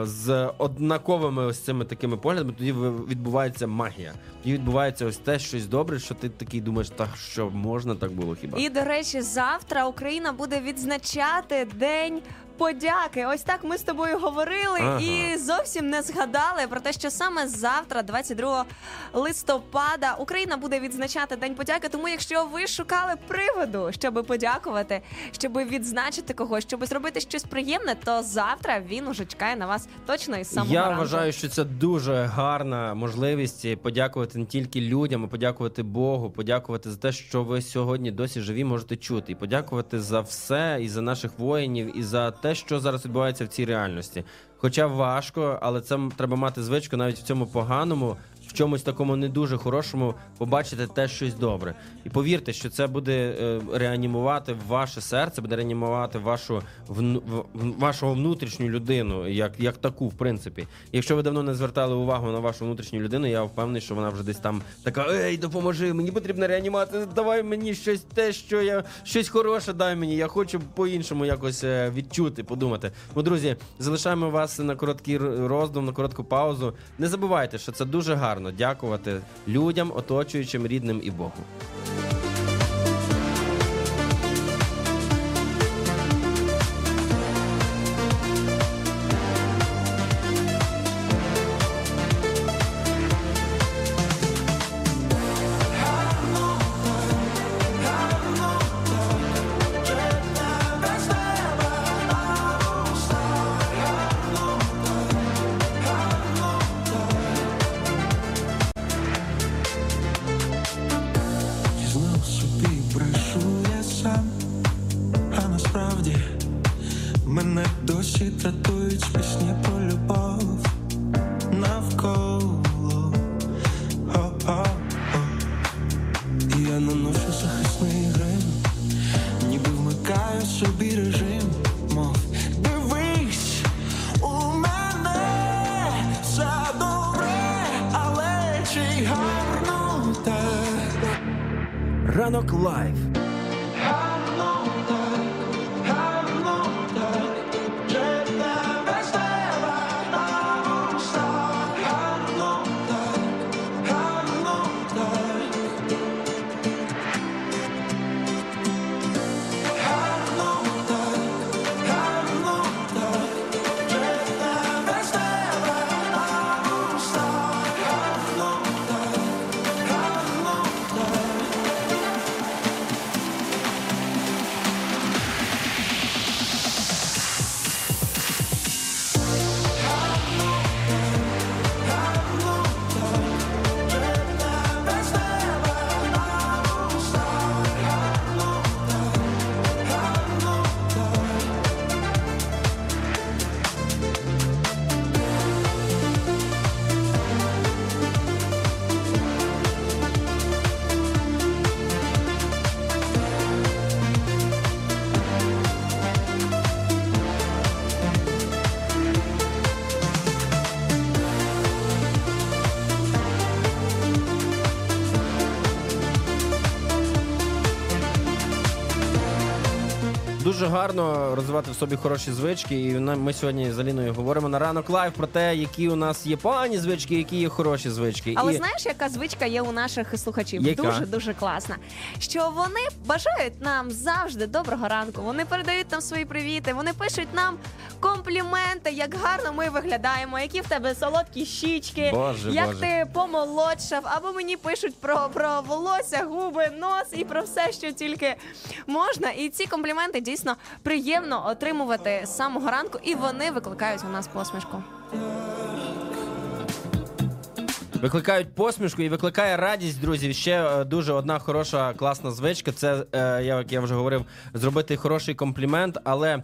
з однаковими ось цими такими поглядами, тоді відбувається магія. Тоді відбувається ось те щось добре, що ти такий думаєш, так що можна так було хіба? І до речі, завтра Україна буде відзначати день. Подяки, ось так ми з тобою говорили Ага. і зовсім не згадали про те, що саме завтра, 22 листопада, Україна буде відзначати День подяки. Тому, якщо ви шукали приводу, щоб подякувати, щоб відзначити когось, щоб зробити щось приємне, то завтра він уже чекає на вас точно із самого Я ранку. вважаю, що це дуже гарна можливість подякувати не тільки людям, а подякувати Богу, подякувати за те, що ви сьогодні досі живі можете чути, і подякувати за все, і за наших воїнів, і за те, що зараз відбувається в цій реальності. Хоча важко, але це треба мати звичку навіть в цьому поганому. Чомусь такому не дуже хорошому побачити теж щось добре, і повірте, що це буде е, реанімувати ваше серце, буде реанімувати вашу вашого внутрішню людину, як, як таку, в принципі. Якщо ви давно не звертали увагу на вашу внутрішню людину, я впевнений, що вона вже десь там така: Ей, допоможи, мені потрібна реанімація, давай мені щось те, що я щось хороше дай мені. Я хочу по-іншому якось е, відчути, подумати. Ну, друзі, залишаємо вас на короткий роздум, на коротку паузу. Не забувайте, що це дуже гарно дякувати людям, оточуючим, рідним і Богу. Дуже гарно розвивати в собі хороші звички, і ми сьогодні з Аліною говоримо на ранок Live про те, які у нас є погані звички, які є хороші звички. Але і знаєш, яка звичка є у наших слухачів? Яка? Дуже дуже класна. Що вони бажають нам завжди доброго ранку. Вони передають нам свої привіти. Вони пишуть нам компліменти, як гарно ми виглядаємо, які в тебе солодкі щічки, Боже, як Боже. ти помолодшав, або мені пишуть про, про волосся, губи, нос і про все, що тільки можна. І ці компліменти дійсно приємно отримувати з самого ранку, і вони викликають у нас посмішку. Викликають посмішку і викликає радість, друзі. Ще е, дуже одна хороша класна звичка. Це е, як я вже говорив, зробити хороший комплімент. Але е,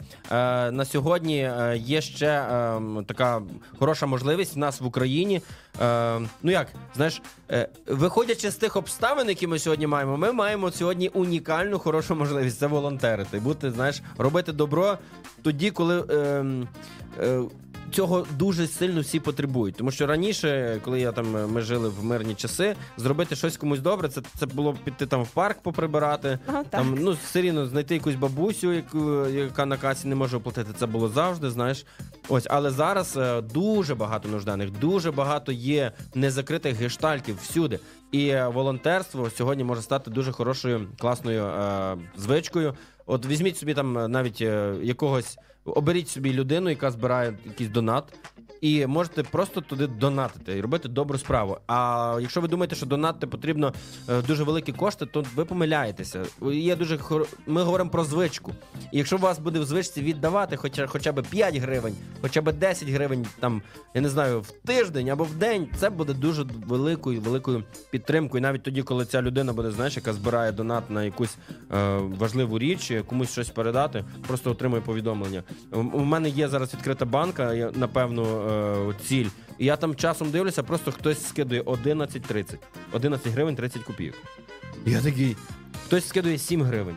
на сьогодні є ще е, така хороша можливість в нас в Україні. Ну як знаєш, виходячи з тих обставин, які ми сьогодні маємо, ми маємо сьогодні унікальну хорошу можливість це волонтерити. Бути, знаєш, робити добро тоді, коли. Е, е, цього дуже сильно всі потребують. Тому що раніше, коли я там ми жили в мирні часи, зробити щось комусь добре, це, це було піти там в парк поприбирати. Ага, так. Там ну все рівно знайти якусь бабусю, яку яка на касі не може оплатити. Це було завжди. Знаєш, ось але зараз е, дуже багато нужданих, дуже багато є незакритих гештальтів всюди. І е, волонтерство сьогодні може стати дуже хорошою класною е, звичкою. От візьміть собі там е, навіть е, якогось, оберіть собі людину, яка збирає якийсь донат. І можете просто туди донатити і робити добру справу. А якщо ви думаєте, що донатити потрібно е, дуже великі кошти, то ви помиляєтеся. Є дуже хор... Ми говоримо про звичку. І якщо у вас буде в звичці віддавати хоча, хоча б 5 гривень, хоча б 10 гривень, там я не знаю, в тиждень або в день, це буде дуже великою великою підтримкою. Навіть тоді, коли ця людина буде, знаєш, яка збирає донат на якусь е, важливу річ, комусь щось передати, просто отримує повідомлення. У, мене є зараз відкрита банка, я напевно е, ціль. І я там часом дивлюся, просто хтось скидує 11.30. 11 гривень 30 копійок. Я такий, хтось скидує 7 гривень.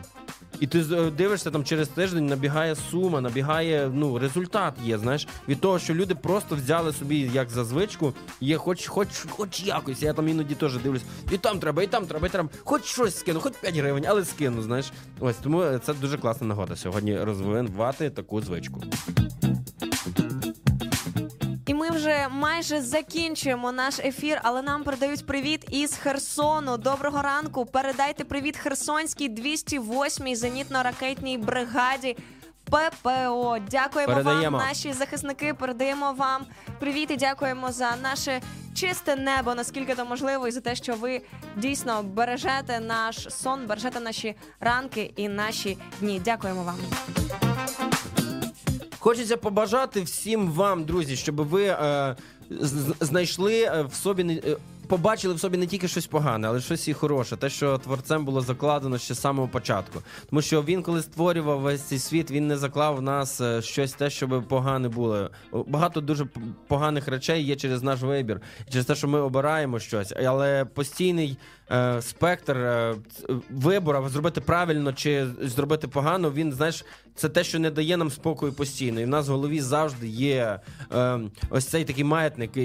І ти е, дивишся там через тиждень, набігає сума, набігає ну результат є. Знаєш, від того, що люди просто взяли собі як за звичку, є хоч, хоч, хоч якось. Я там іноді теж дивлюсь, і там треба, і там треба, і там, хоч щось скину, хоч 5 гривень, але скину. Знаєш, ось тому е, це дуже класна нагода сьогодні розвивати таку звичку. Вже майже закінчуємо наш ефір, але нам передають привіт із Херсону. Доброго ранку. Передайте привіт Херсонській 208-й зенітно-ракетній бригаді. ППО, дякуємо Передаємо. вам, наші захисники. Передаємо вам привіт і дякуємо за наше чисте небо, наскільки то можливо, і за те, що ви дійсно бережете наш сон, бережете наші ранки і наші дні. Дякуємо вам. Хочеться побажати всім вам, друзі, щоб ви е, знайшли е, в собі е, Побачили в собі не тільки щось погане, але щось і хороше, те, що творцем було закладено ще з самого початку. Тому що він, коли створював весь цей світ, він не заклав в нас е, щось те, щоб погане було. Багато дуже поганих речей є через наш вибір, через те, що ми обираємо щось. Але постійний спектр вибору, зробити правильно чи зробити погано, він знаєш, це те, що не дає нам спокою постійно. І в нас в голові завжди є е, ось цей такий маятник, і-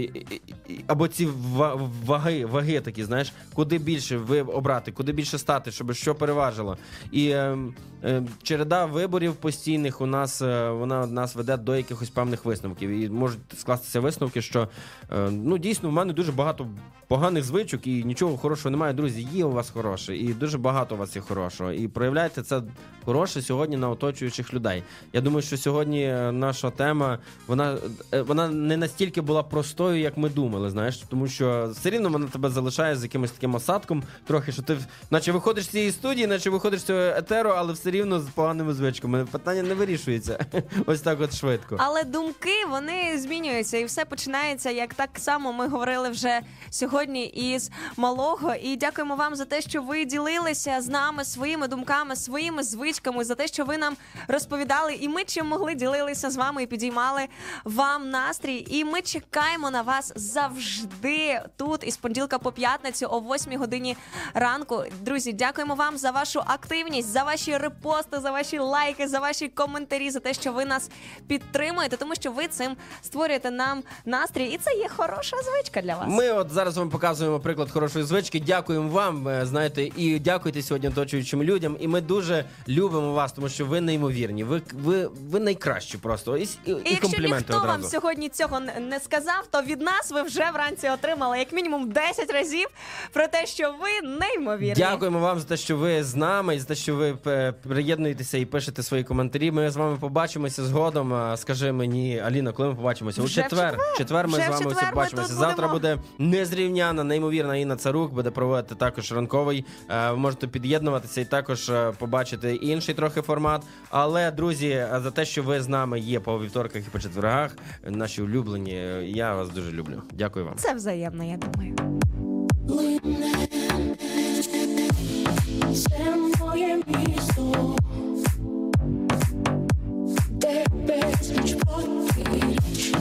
і- або ці ва- ваги, ваги такі, знаєш, куди більше ви обрати, куди більше стати, щоб що переважило. І е, череда виборів постійних у нас е, вона нас веде до якихось певних висновків. І можуть скластися висновки, що е, ну дійсно в мене дуже багато поганих звичок і нічого хорошого немає. Друзі, є у вас хороше, і дуже багато у вас є хорошого. І проявляйте це хороше сьогодні на оточуючих людей. Я думаю, що сьогодні е, наша тема вона, е, вона не настільки була простою, як ми думали. Знаєш, тому що все рівно вона тебе залишає з якимось таким осадком, трохи, що ти наче виходиш з цієї студії, наче виходиш з цього етеру, але все рівно з поганими звичками. Питання не вирішується. <laughs> Ось так, от швидко. Але думки вони змінюються, і все починається як так само. Ми говорили вже сьогодні із малого. І дякуємо вам за те, що ви ділилися з нами своїми думками, своїми звичками, за те, що ви нам розповідали. І ми чим могли ділилися з вами і підіймали вам настрій. І ми чекаємо на вас завжди тут із понеділка по п'ятницю о 8 годині ранку. Друзі, дякуємо вам за вашу активність, за ваші репости, за ваші лайки, за ваші коментарі, за те, що ви нас підтримуєте, тому що ви цим створюєте нам настрій, і це є хороша звичка для вас. Ми от зараз вам показуємо приклад хорошої звички. Дякуємо вам. е, Знаєте, і дякуйте сьогодні оточуючим людям. І ми дуже любимо вас, тому що ви неймовірні. Ви ви, ви найкращі просто. І, і, І і якщо компліменти ніхто вам одразу. сьогодні цього не- не сказав, то від нас ви вже вранці отримали як мінімум 10 разів про те, що ви неймовірні. Дякуємо вам за те, що ви з нами, і за те, що ви е, приєднуєтеся і пишете свої коментарі. Ми з вами побачимося згодом. Скажи мені, Аліна, коли ми побачимося? У Вже в четвер. четвер. Четвер ми Вже з вами ми побачимося. Завтра будемо. буде незрівняна, неймовірна Інна Царук, буде проводити також ранковий. Е, Ви можете під'єднуватися і також е, побачити інший трохи формат. Але, друзі, е, за те, що ви з нами є по вівторках і по четвергах, наші улюблені, я вас дуже люблю. Дякую вам. Це взаємно, я думаю. Chcę moje miejscu Te bezlicz podpić